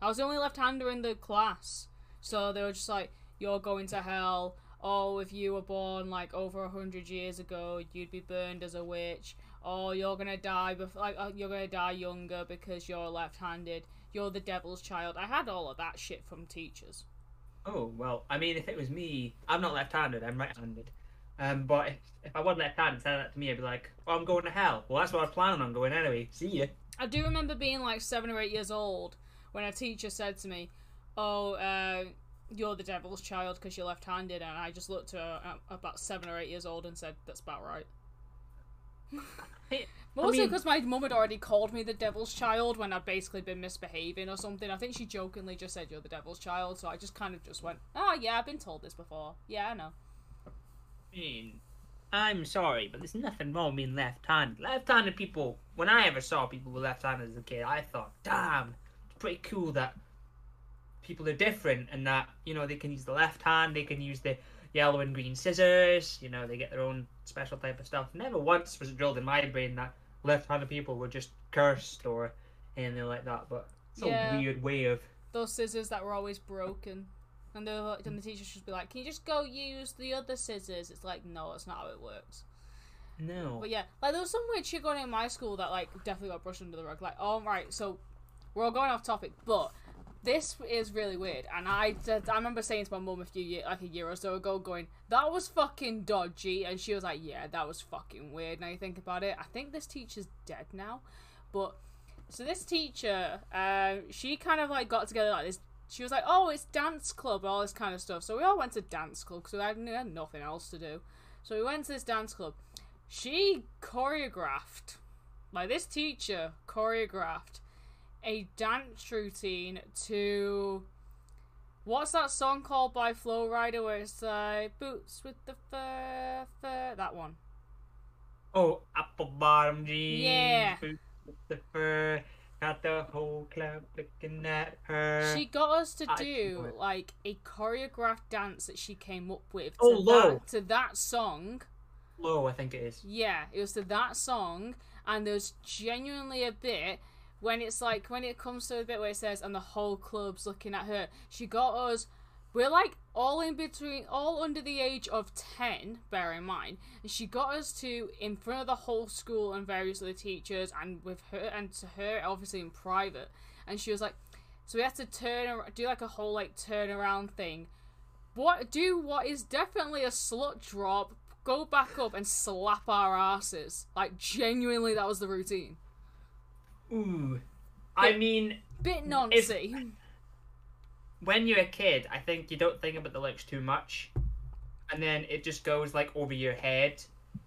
I was the only left-hander in the class, so they were just like, "You're going to hell." Oh, if you were born like over a hundred years ago, you'd be burned as a witch. Oh, you're gonna die before, like uh, you're gonna die younger because you're left-handed. You're the devil's child. I had all of that shit from teachers. Oh well, I mean, if it was me, I'm not left-handed. I'm right-handed. Um, but if, if I was left-handed, said that to me, I'd be like, "Oh, I'm going to hell." Well, that's what I was planning on going anyway. See ya. I do remember being like seven or eight years old when a teacher said to me, "Oh, uh, you're the devil's child because you're left-handed," and I just looked at her at about seven or eight years old and said, "That's about right." Mostly mean- because my mum had already called me the devil's child when I'd basically been misbehaving or something. I think she jokingly just said you're the devil's child, so I just kind of just went, "Oh yeah, I've been told this before. Yeah, I know." I mean, I'm sorry, but there's nothing wrong with being left-handed. Left-handed people, when I ever saw people with left-handed as a kid, I thought, damn, pretty cool that people are different and that, you know, they can use the left hand, they can use the yellow and green scissors, you know, they get their own special type of stuff. Never once was it drilled in my brain that left-handed people were just cursed or anything like that, but it's Yeah. a weird way of... Those scissors that were always broken. And the, and the teacher should be like, Can you just go use the other scissors? It's like, No, that's not how it works. No. But yeah, like there was some weird shit going on in my school that like definitely got brushed under the rug. Like, oh right, so we're all going off topic, but this is really weird. And I, I remember saying to my mum a few year, like a year or so ago, going, "That was fucking dodgy," and she was like, "Yeah, that was fucking weird." Now you think about it, I think this teacher's dead now, but so this teacher, um, she kind of like got together like this. She was like, "Oh, it's dance club, all this kind of stuff." So we all went to dance club because we had, we had nothing else to do. So we went to this dance club. She choreographed, like this teacher choreographed a dance routine to what's that song called by Flo Rida where it's like boots with the fur, fur that one. Oh, apple bottom jeans. Yeah. boots with the fur. Got the whole club looking at her. She got us to do like a choreographed dance that she came up with to, Oh, low. that, to that song. Low, I think it is. Yeah, it was to that song, and there's genuinely a bit when it's like when it comes to the bit where it says, "and the whole club's looking at her." She got us. We're like all in between, all under the age of ten. Bear in mind, and she got us to in front of the whole school and various other teachers, and with her and to her obviously in private. And she was like, so we had to turn do like a whole like turn around thing. What do what is definitely a slut drop, go back up and slap our asses. Like genuinely that was the routine. Ooh. I mean, Bit noncy. when you're a kid, I think you don't think about the lyrics too much. And then it just goes like over your head.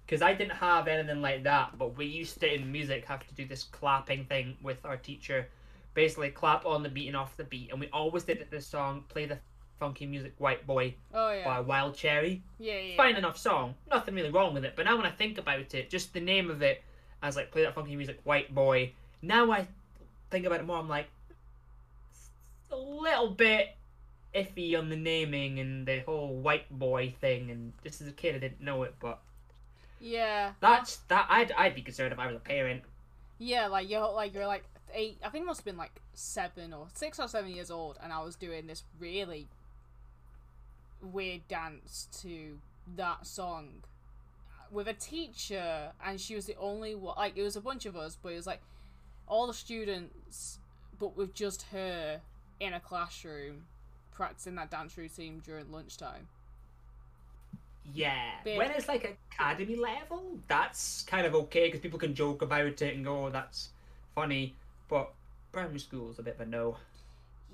Because I didn't have anything like that, but we used to in music have to do this clapping thing with our teacher. Basically, clap on the beat and off the beat. And we always did it this song, Play the Funky Music White Boy Oh yeah. by Wild Cherry. Yeah, yeah. fine enough song. Nothing really wrong with it. But now when I think about it, just the name of it as like play that funky music, white boy. Now I think about it more. I'm like a little bit iffy on the naming and the whole white boy thing. And just as a kid, I didn't know it, but Yeah. that's that. I'd I'd be concerned if I was a parent. Yeah, like you're like you're like eight I think it must have been like seven or six or seven years old and I was doing this really weird dance to that song with a teacher and she was the only one like it was a bunch of us but it was like all the students but with just her in a classroom practicing that dance routine during lunchtime Yeah, when it's like academy level, that's kind of okay because people can joke about it and go, oh, "That's funny." But primary school's a bit of a no.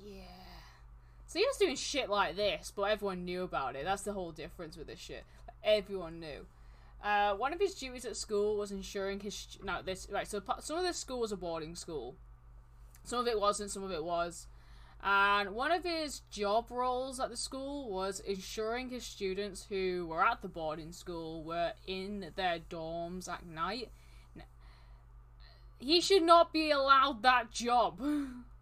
Yeah. So he was doing shit like this, but everyone knew about it. That's the whole difference with this shit. everyone knew. Uh, one of his duties at school was ensuring his no this right. So some of this school was a boarding school, some of it wasn't, some of it was, and one of his job roles at the school was ensuring his students who were at the boarding school were in their dorms at night. He should not be allowed that job.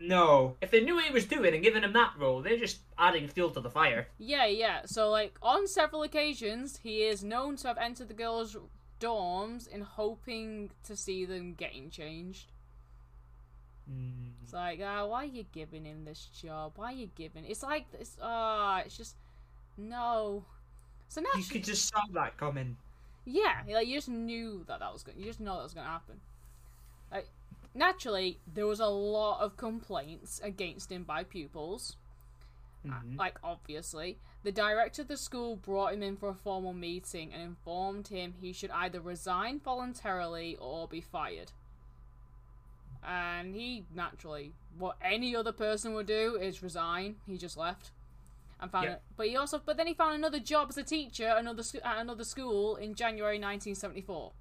No, if they knew what he was doing and giving him that role, they're just adding fuel to the fire. Yeah, yeah. So, like, on several occasions, he is known to have entered the girls' dorms in hoping to see them getting changed. Mm. It's like, ah, why are you giving him this job? Why are you giving? It's like this. Ah, it's just no. So now You could just saw that coming. Yeah, like you just knew that that was going. You just know that was going to happen. Naturally, there was a lot of complaints against him by pupils. Mhm. Like obviously, the director of the school brought him in for a formal meeting and informed him he should either resign voluntarily or be fired. And he naturally, what any other person would do is resign. He just left and found Yeah. it. But he also, but then he found another job as a teacher another at another school in January 1974.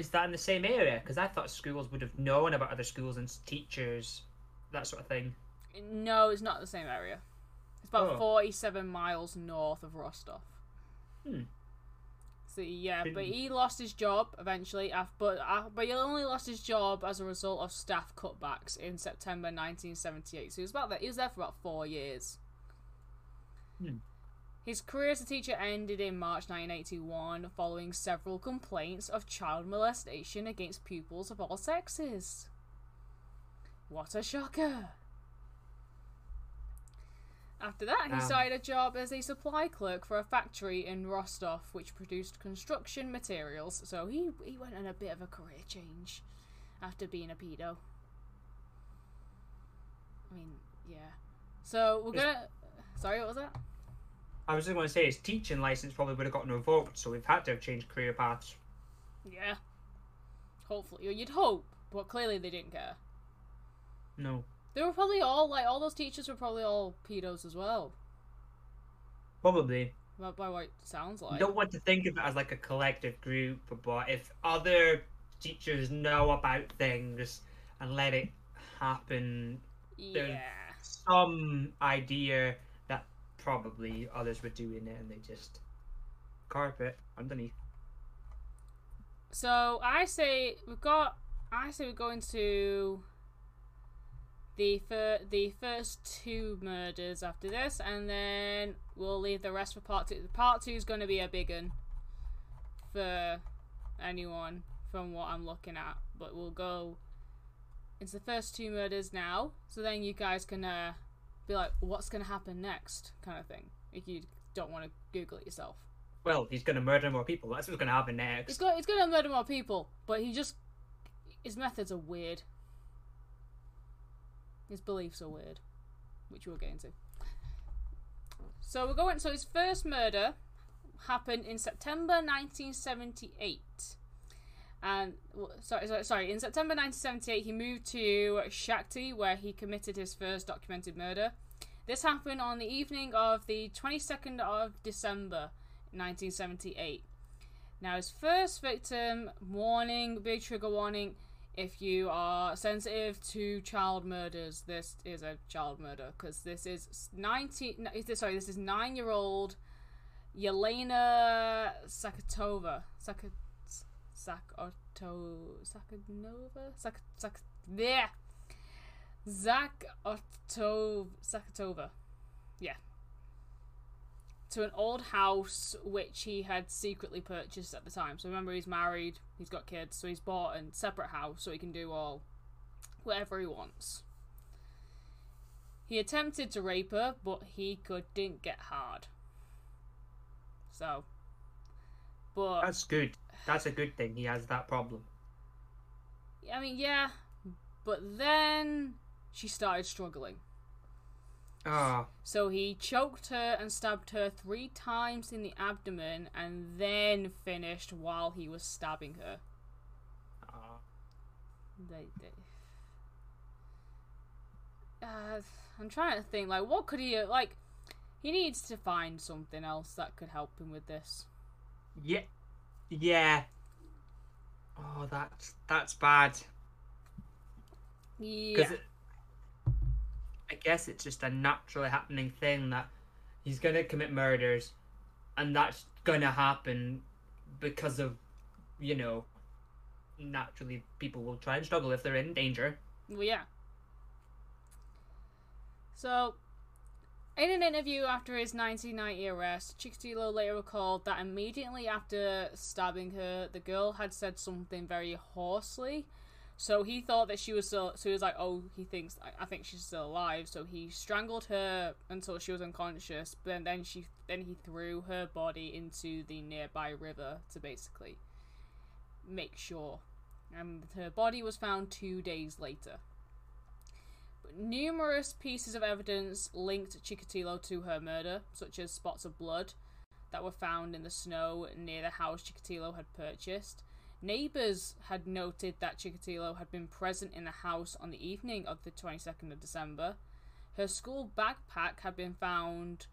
Is that in the same area? Because I thought schools would have known about other schools and teachers, that sort of thing. No, it's not the same area. It's about Oh. 47 miles north of Rostov. Hmm. So yeah, but he lost his job eventually. Af- but but he only lost his job as a result of staff cutbacks in September 1978. So he was about that. He was there for about four years. Hmm. His career as a teacher ended in March 1981 following several complaints of child molestation against pupils of all sexes. What a shocker! After that, he Um. started a job as a supply clerk for a factory in Rostov, which produced construction materials. So he he went on a bit of a career change after being a pedo. I mean, yeah. So we're gonna. Sorry, what was that? I was just going to say his teaching license probably would have gotten revoked, so we've had to have changed career paths. Yeah. Hopefully, you'd hope, but clearly they didn't care. No. They were probably all like all those teachers were probably all pedos as well. Probably. By, by what it sounds You like. don't want to think of it as like a collective group, but if other teachers know about things and let it happen, Yeah. some idea probably others were doing it and they just carpet underneath. So I say we've got. I say we go into the fir- the first two murders after this, and then we'll leave the rest for part two. Part two is going to be a big one for anyone from what I'm looking at, but we'll go into the first two murders now, so then you guys can uh, be like, what's going to happen next, kind of thing. If you don't want to Google it yourself. Well, he's gonna murder more people. That's what's gonna happen next. He's got he's gonna murder more people, but he just his methods are weird. His beliefs are weird, which we'll get into. So we're going. So his first murder happened in September 1978, Um, and sorry, sorry, sorry. In September 1978, he moved to Shakhty, where he committed his first documented murder. This happened on the evening of the 22nd of December, 1978. Now, his first victim, warning, big trigger warning. If you are sensitive to child murders, this is a child murder because this is 19. no, is this- Sorry, this is nine-year-old Yelena Sakatova. Sak Sakato Sakanova Sak Sak there. Zak Otto Sakatova. Yeah. To an old house which he had secretly purchased at the time. So remember, he's married, he's got kids, so he's bought a separate house so he can do all whatever he wants. He attempted to rape her, but he couldn't get hard. So, but That's good. That's a good thing. He has that problem. I mean, yeah, but then she started struggling. Ah, So he choked her and stabbed her three times in the abdomen and then finished while he was stabbing her. ah. They, they... Uh, I'm trying to think, like, what could he, like, he needs to find something else that could help him with this. yeah, yeah. Oh, that's that's bad. Yeah. Because I guess it's just a naturally happening thing that he's gonna commit murders, and that's gonna happen because of, you know, naturally people will try and struggle if they're in danger. Well, yeah. So, in an interview after his 1990 arrest, Chikatilo later recalled that immediately after stabbing her, the girl had said something very hoarsely. So he thought that she was still. So he was like, "Oh, he thinks I think she's still alive." So he strangled her until she was unconscious. But then she, then he threw her body into the nearby river to basically make sure. And her body was found two days later numerous pieces of evidence linked Chikatilo to her murder, such as spots of blood that were found in the snow near the house Chikatilo had purchased. Neighbours had noted that Chikatilo had been present in the house on the evening of the 22nd of December. Her school backpack had been found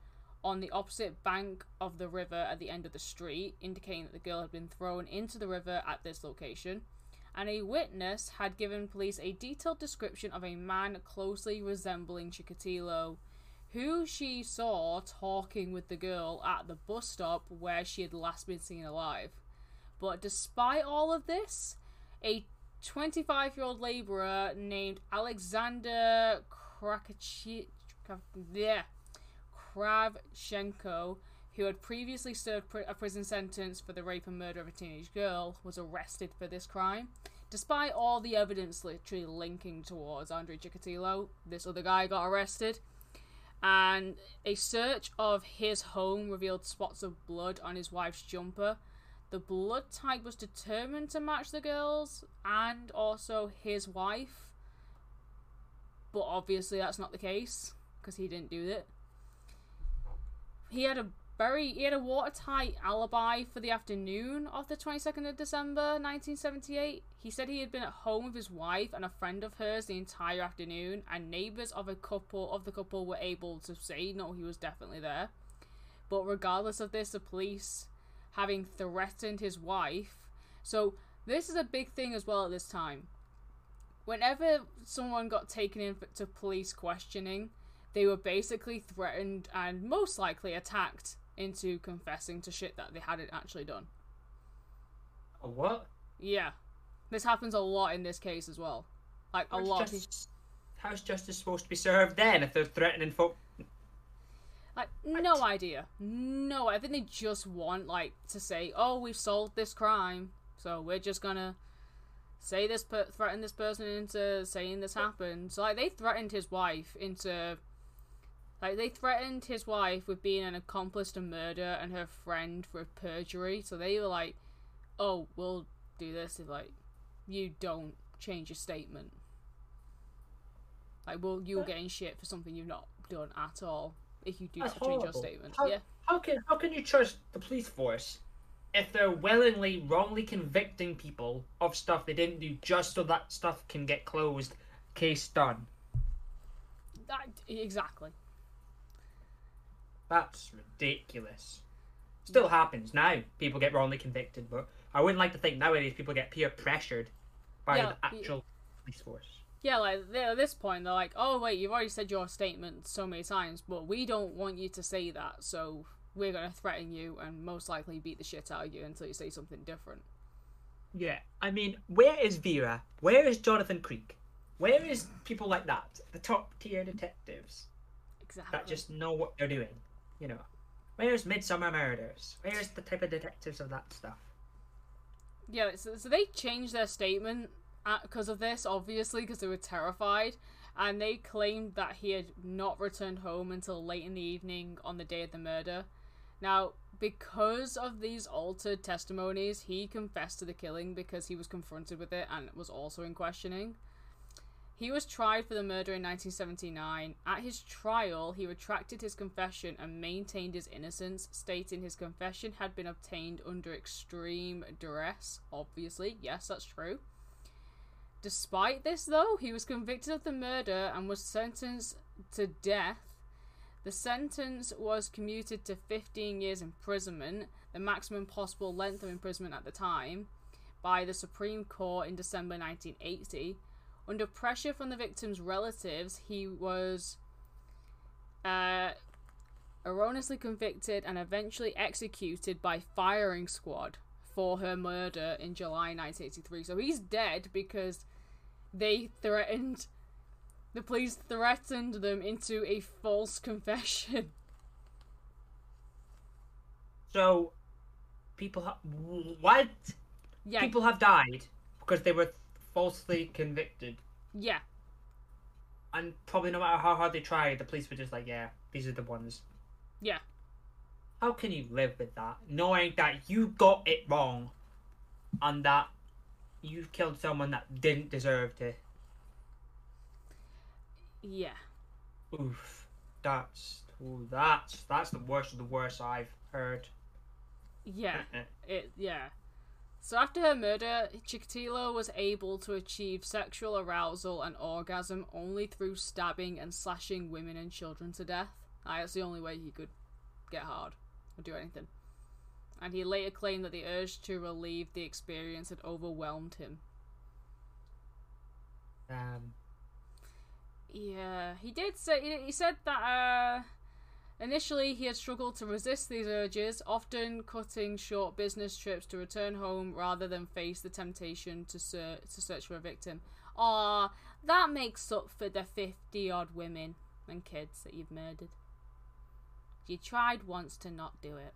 on the opposite bank of the river at the end of the street, indicating that the girl had been thrown into the river at this location and a witness had given police a detailed description of a man closely resembling Chikatilo, who she saw talking with the girl at the bus stop where she had last been seen alive. But despite all of this, a 25 year old labourer named Alexander Krakachi- yeah, Kravchenko, who had previously served a prison sentence for the rape and murder of a teenage girl, was arrested for this crime. Despite all the evidence literally linking towards Andrei Chikatilo, this other guy got arrested. And a search of his home revealed spots of blood on his wife's jumper. The blood type was determined to match the girl's and also his wife. But obviously, that's not the case because he didn't do it. He had a very he had a watertight alibi for the afternoon of the 22nd of December 1978. He said he had been at home with his wife and a friend of hers the entire afternoon, and neighbors of a couple of the couple were able to say no, he was definitely there. But regardless of this, the police having threatened his wife. So this is a big thing as well at this time. Whenever someone got taken in to police questioning, they were basically threatened and most likely attacked into confessing to shit that they hadn't actually done. A what? Yeah. This happens a lot in this case as well. Like how's a lot. Just, how's justice supposed to be served then if they're threatening folk? Like no idea. No, I think they just want like to say, "Oh, we've solved this crime, so we're just gonna say this, per- threaten this person into saying this happened." So like they threatened his wife into like they threatened his wife with being an accomplice to murder and her friend for perjury. So they were like, "Oh, we'll do this if like you don't change your statement. Like, well, you're getting shit for something you've not done at all if you do not change your statement." How, yeah. How can how can you trust the police force if they're willingly wrongly convicting people of stuff they didn't do just so that stuff can get closed, case done? That, exactly. That's ridiculous. Still happens now. People get wrongly convicted, but I wouldn't like to think nowadays people get peer pressured by yeah, the actual police force. Yeah, like at this point, they're like, "Oh wait, you've already said your statement so many times, but we don't want you to say that, so we're gonna threaten you and most likely beat the shit out of you until you say something different." Yeah, I mean, where is Vera? Where is Jonathan Creek? Where is people like that? The top tier detectives exactly. that just know what they're doing you know, where's Midsomer Murders? Where's the type of detectives of that stuff? Yeah, so, so they changed their statement because of this, obviously, because they were terrified, and they claimed that he had not returned home until late in the evening on the day of the murder. Now, because of these altered testimonies, he confessed to the killing because he was confronted with it and was also in questioning. He was tried for the murder in 1979. At his trial, he retracted his confession and maintained his innocence, stating his confession had been obtained under extreme duress. Obviously, yes, that's true. Despite this, though, he was convicted of the murder and was sentenced to death. The sentence was commuted to 15 years imprisonment, the maximum possible length of imprisonment at the time, by the Supreme Court in December 1980 under pressure from the victim's relatives, he was uh, erroneously convicted and eventually executed by firing squad for her murder in July 1983. So he's dead because they threatened The police threatened them into a false confession. So, people have what? Yeah, People have died because they were falsely convicted, yeah, and probably no matter how hard they tried, the police were just like, "Yeah, these are the ones." yeah. How can you live with that, knowing that you got it wrong, and that you've killed someone that didn't deserve to? Yeah. Oof, that's ooh, that's that's the worst of the worst I've heard. Yeah. It yeah. So after her murder, Chikatilo was able to achieve sexual arousal and orgasm only through stabbing and slashing women and children to death. That's the only way he could get hard or do anything. And he later claimed that the urge to relieve the experience had overwhelmed him. Um, Yeah, he did say he said that uh, initially he had struggled to resist these urges, often cutting short business trips to return home rather than face the temptation to ser- to search for a victim. Ah, that makes up for the fifty odd women and kids that you've murdered. You tried once to not do it.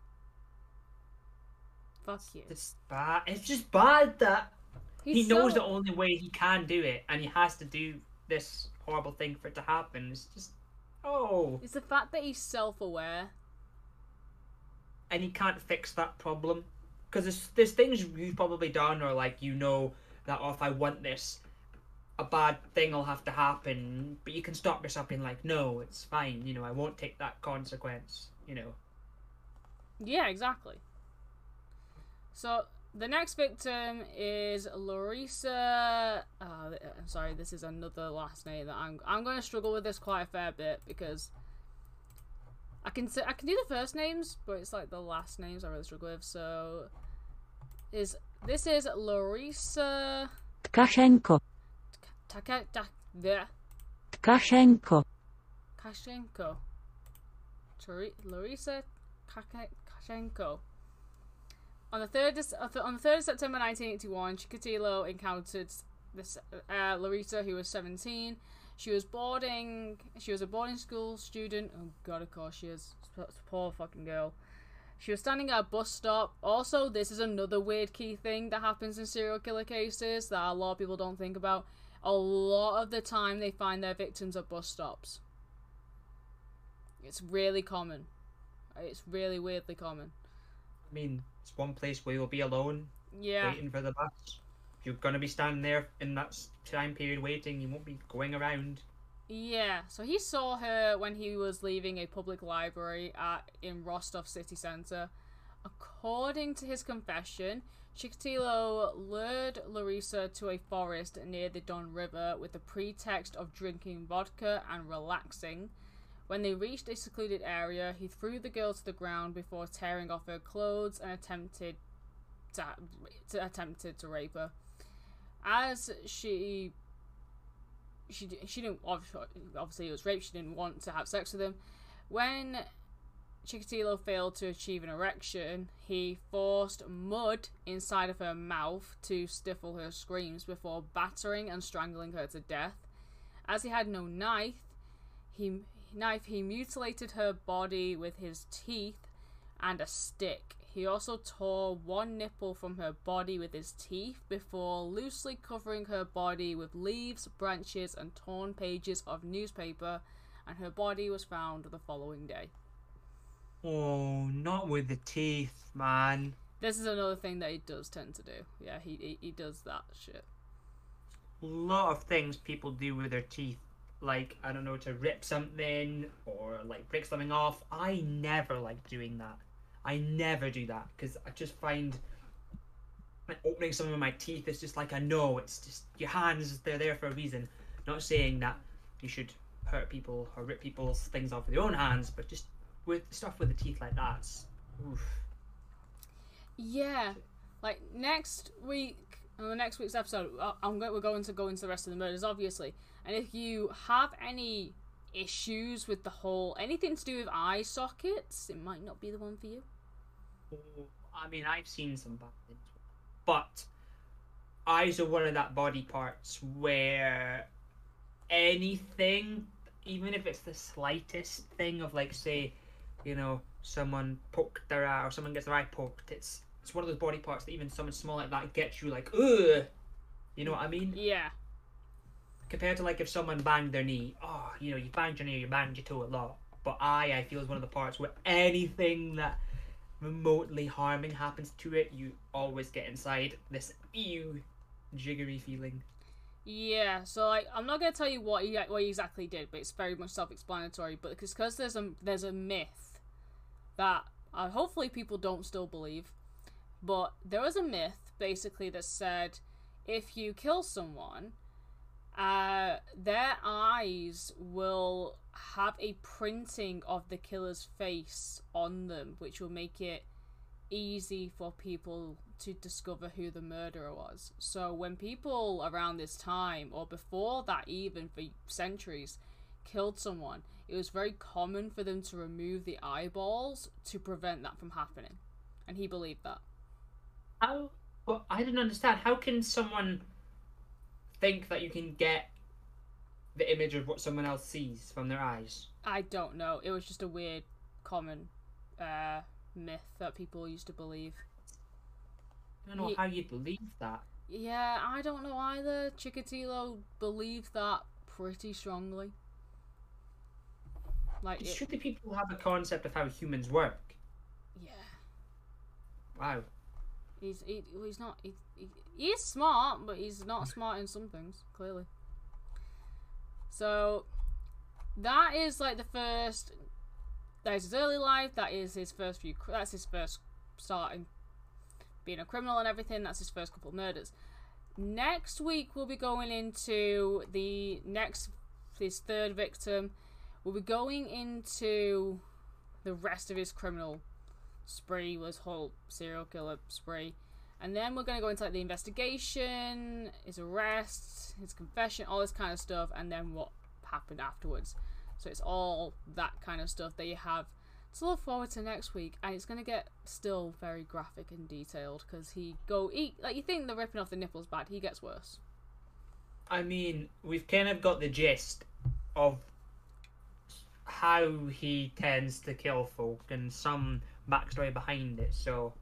Fuck you. it's bad. It's just bad that he knows so- the only way he can do it, and he has to do this horrible thing for it to happen. It's just oh, It's the fact that he's self-aware. and he can't fix that problem because there's there's things you've probably done, or like you know that oh, if I want this, a bad thing will have to happen, but you can stop yourself being like, no, it's fine. You know, I won't take that consequence. You know. Yeah, exactly. So the next victim is Larissa. Uh, I'm sorry, this is another last name that I'm. I'm going to struggle with this quite a fair bit because I can I can do the first names, but it's like the last names I really struggle with. So is this is Larissa Tkachenko, Ta- the Tkachenko, Kashenko. Larissa Kashenko. On the third on the third of September 1981, Chikatilo encountered this uh, Larissa, who was 17. She was boarding. She was a boarding school student. Oh God, of course she is. Poor fucking girl. She was standing at a bus stop. Also, this is another weird key thing that happens in serial killer cases that a lot of people don't think about. A lot of the time, they find their victims at bus stops. It's really common. It's really weirdly common. I mean, it's one place where you'll be alone, Yeah. waiting for the bus. You're gonna be standing there in that time period waiting, you won't be going around. Yeah, so he saw her when he was leaving a public library at in Rostov city center. According to his confession, Chikatilo lured Larissa to a forest near the Don River with the pretext of drinking vodka and relaxing. When they reached a secluded area, he threw the girl to the ground before tearing off her clothes and attempted to, to attempted to rape her. As she she she didn't obviously, it was rape. She didn't want to have sex with him. When Chikatilo failed to achieve an erection, he forced mud inside of her mouth to stifle her screams before battering and strangling her to death. As he had no knife, he knife he mutilated her body with his teeth and a stick. He also tore one nipple from her body with his teeth before loosely covering her body with leaves, branches, and torn pages of newspaper, and her body was found the following day. Oh, not with the teeth, man. This is another thing that he does tend to do. Yeah, he he, he does that shit. A lot of things people do with their teeth, like I don't know, to rip something or like break something off. I never like doing that. I never do that because I just find like opening something with my teeth is just like I know it's just your hands. They're there for a reason. Not saying that you should hurt people or rip people's things off with your own hands, but just with stuff with the teeth like that. Oof. Yeah, like next week on the next week's episode, uh, I'm going. We're going to go into the rest of the murders, obviously. And if you have any issues with the whole anything to do with eye sockets, it might not be the one for you. I mean, I've seen some bad things, but eyes are one of that body parts where anything, even if it's the slightest thing of like say, you know, someone poked their eye or someone gets their eye poked, it's it's one of those body parts that even someone small like that gets you like, ugh. You know what I mean? Yeah. Compared to like if someone banged their knee, oh, you know, you banged your knee, you banged your toe a lot. But I, I feel, is one of the parts where anything that remotely harming happens to it, you always get inside this ew jiggery feeling. Yeah, so like I'm not gonna tell you what he what he exactly did, but it's very much self-explanatory. But because because there's a there's a myth that uh, hopefully people don't still believe, but there was a myth basically that said if you kill someone, uh, their eyes will have a printing of the killer's face on them, which will make it easy for people to discover who the murderer was. So when people around this time or before that even for centuries killed someone, it was very common for them to remove the eyeballs to prevent that from happening. And he believed that. How? Well, I didn't understand. How can someone think that you can get the image of what someone else sees from their eyes? I don't know. It was just a weird common uh, myth that people used to believe. I don't know Ye- how you believe that. Yeah, I don't know either. Chikatilo believed that pretty strongly. Like, it, the people have a concept of how humans work. yeah, Wow. He's he, he's not he, he, he is smart, but he's not smart in some things clearly. So that is like the first. That is his early life. That is his first few. That's his first starting being a criminal and everything. That's his first couple of murders. Next week we'll be going into the next his third victim. We'll be going into the rest of his criminal spree, was whole serial killer spree. And then we're gonna go into like the investigation, his arrest, his confession, all this kind of stuff, and then what happened afterwards. So it's all that kind of stuff that you have to look forward to next week, and it's gonna get still very graphic and detailed because he go eat like you think the ripping off the nipples bad, he gets worse. I mean, we've kind of got the gist of how he tends to kill folk and some backstory behind it, so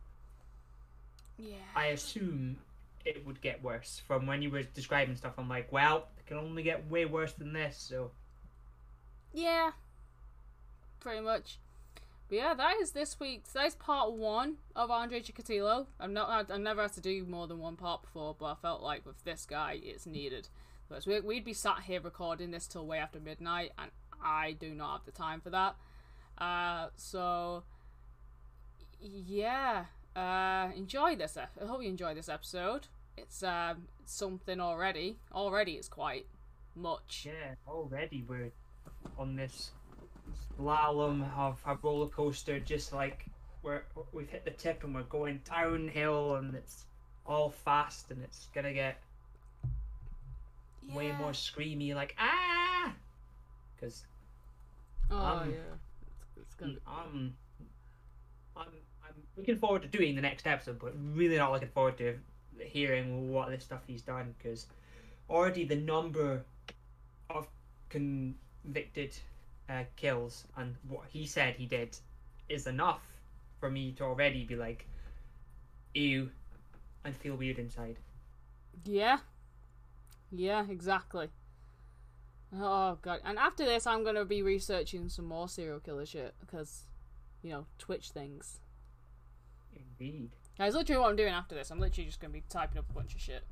Yeah. I assume it would get worse. From when you were describing stuff, I'm like, well, it can only get way worse than this, so. Yeah, pretty much. But yeah, that is this week's. That is part one of Andrei Chikatilo. I've not, I've never had to do more than one part before, but I felt like with this guy, it's needed. Because we, we'd be sat here recording this till way after midnight, and I do not have the time for that. Uh, so yeah, uh, enjoy this. I hope you enjoy this episode. It's um something already. Already, it's quite much. Yeah, already we're on this slalom of a roller coaster, just like we're we've hit the tip and we're going downhill, and it's all fast, and it's gonna get way more screamy, like ah, because Oh Um, yeah, it's, it's gonna. um, I'm looking forward to doing the next episode, but really not looking forward to hearing what this stuff he's done because already the number of convicted uh, kills and what he said he did is enough for me to already be like, ew, and feel weird inside. Yeah. Yeah, exactly. Oh god! And after this, I'm gonna be researching some more serial killer shit because, you know, Twitch things. Indeed. That's literally what I'm doing after this. I'm literally just gonna be typing up a bunch of shit.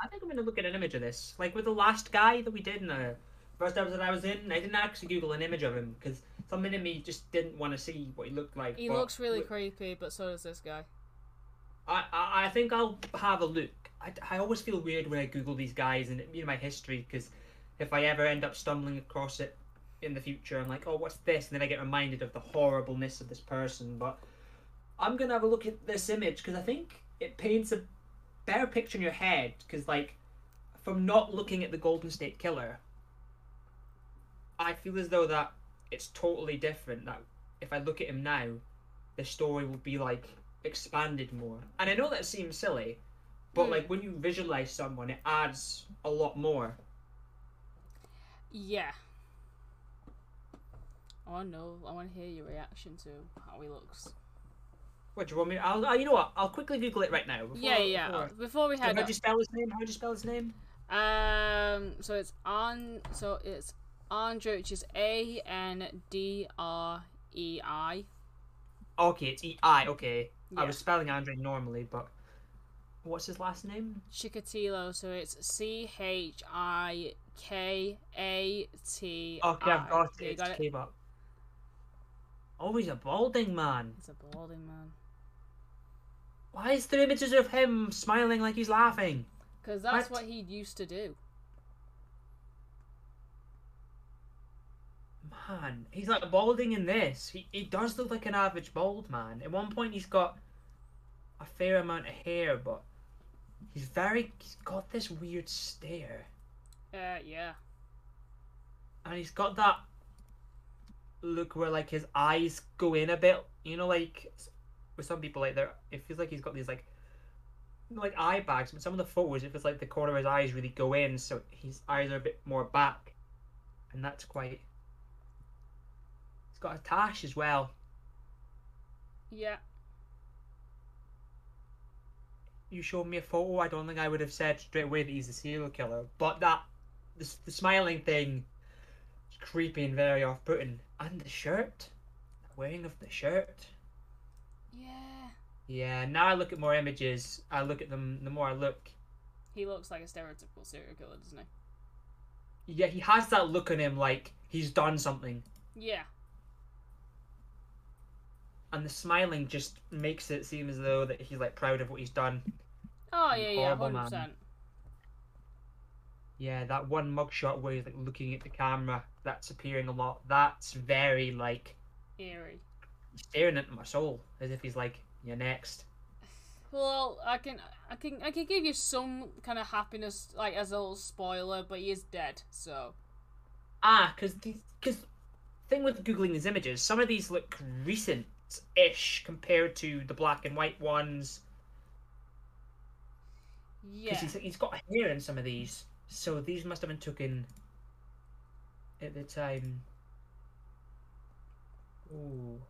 I think I'm gonna look at an image of this, like with the last guy that we did in the first episode I was in. I didn't actually Google an image of him because something in me just didn't want to see what he looked like. He but looks really w- creepy, but so does this guy. I, I I think I'll have a look. I, I always feel weird when I Google these guys and you know my history because if I ever end up stumbling across it in the future, I'm like, oh, what's this? And then I get reminded of the horribleness of this person. But I'm gonna have a look at this image because I think it paints a better picture in your head. Because like, from not looking at the Golden State Killer, I feel as though that it's totally different. That if I look at him now, the story will be like expanded more. And I know that seems silly, but Hmm. like when you visualize someone, it adds a lot more. Yeah. I want to know. I want to hear your reaction to how he looks. What do you want me? I'll. Uh, you know what? I'll quickly Google it right now. Before, yeah, yeah. Before, Before we head how do you spell his name? How'd you spell his name? um, so it's on. So it's Andrei, which is A N D R E I. Okay, it's E I. Okay, yeah. I was spelling Andre normally, but what's his last name? Chikatilo. So it's C H I K A T. Okay, I've got it. It's got it. K-pop. Oh, he's a balding man. It's a balding man. Why is there images of him smiling like he's laughing? Because that's What? what he used to do. Man, he's like balding in this. He, he does look like an average bald man. At one point, he's got a fair amount of hair, but he's very. He's got this weird stare. Uh, yeah. and he's got that look where like his eyes go in a bit you know like with some people like there it feels like he's got these like like eye bags but some of the photos it feels like the corner of his eyes really go in so his eyes are a bit more back. And that's quite he's got a tash as well. Yeah. you showed me a photo i don't think i would have said straight away that he's a serial killer but that the, the smiling thing is creepy and very off-putting. And the shirt the wearing of the shirt Yeah. Yeah, now I look at more images, I look at them, the more I look, He looks like a stereotypical serial killer, doesn't he? yeah, he has that look on him like he's done something. Yeah. And the smiling just makes it seem as though that he's like proud of what he's done. Oh, yeah, yeah, 100%. Yeah, that one mugshot where he's like looking at the camera, that's appearing a lot. That's very like Eerie. Staring into my soul, as if he's like, "You're next." Well, I can, I can, I can give you some kind of happiness, like as a little spoiler, but he is dead. So Ah, because because thing with googling these images, some of these look recent-ish compared to the black and white ones. yeah, Because he's, he's got hair in some of these, so these must have been taken at the time. Ooh.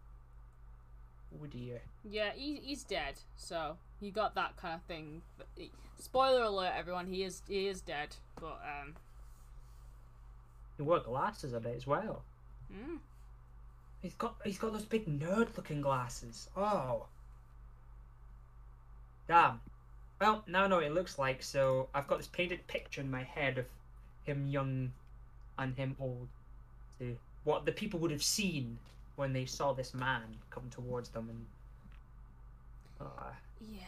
Oh dear. yeah, he, he's dead. So you got that kind of thing. He- Spoiler alert, everyone. He is, he is dead. But um, He wore glasses a bit as well. mm, He's got he's got those big nerd-looking glasses. Oh. Damn. Well, now I know what it looks like, so I've got this painted picture in my head of him young and him old. To what the people would have seen when they saw this man come towards them and Ah, yeah.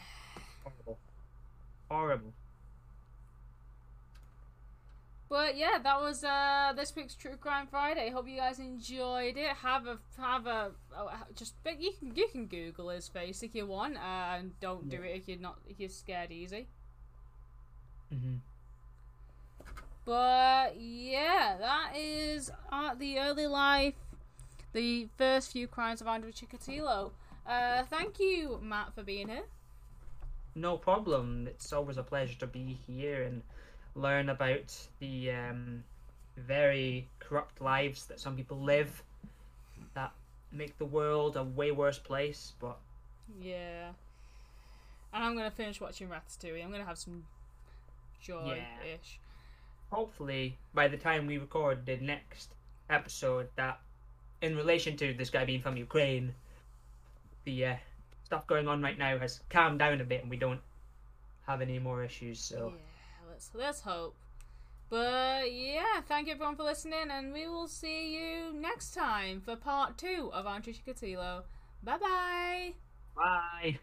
horrible. Horrible. But yeah, that was uh this week's True Crime Friday. Hope you guys enjoyed it. Have a have a oh, just but you can you can Google his face if you want, uh, and don't do it if you're not if you're scared easy. Mm-hmm. But yeah, that is uh, the early life, the first few crimes of Andrew Chikatilo. Uh, thank you, Matt, for being here. No problem. It's always a pleasure to be here and learn about the um, very corrupt lives that some people live that make the world a way worse place. But Yeah. And I'm gonna finish watching Ratatouille. I'm gonna have some joy-ish. hopefully, by the time we record the next episode, that in relation to this guy being from Ukraine, the uh, stuff going on right now has calmed down a bit and we don't have any more issues. So. Yeah, let's let's hope. But yeah, thank you everyone for listening, and we will see you next time for part two of Andrew Chikatilo. Bye bye. Bye.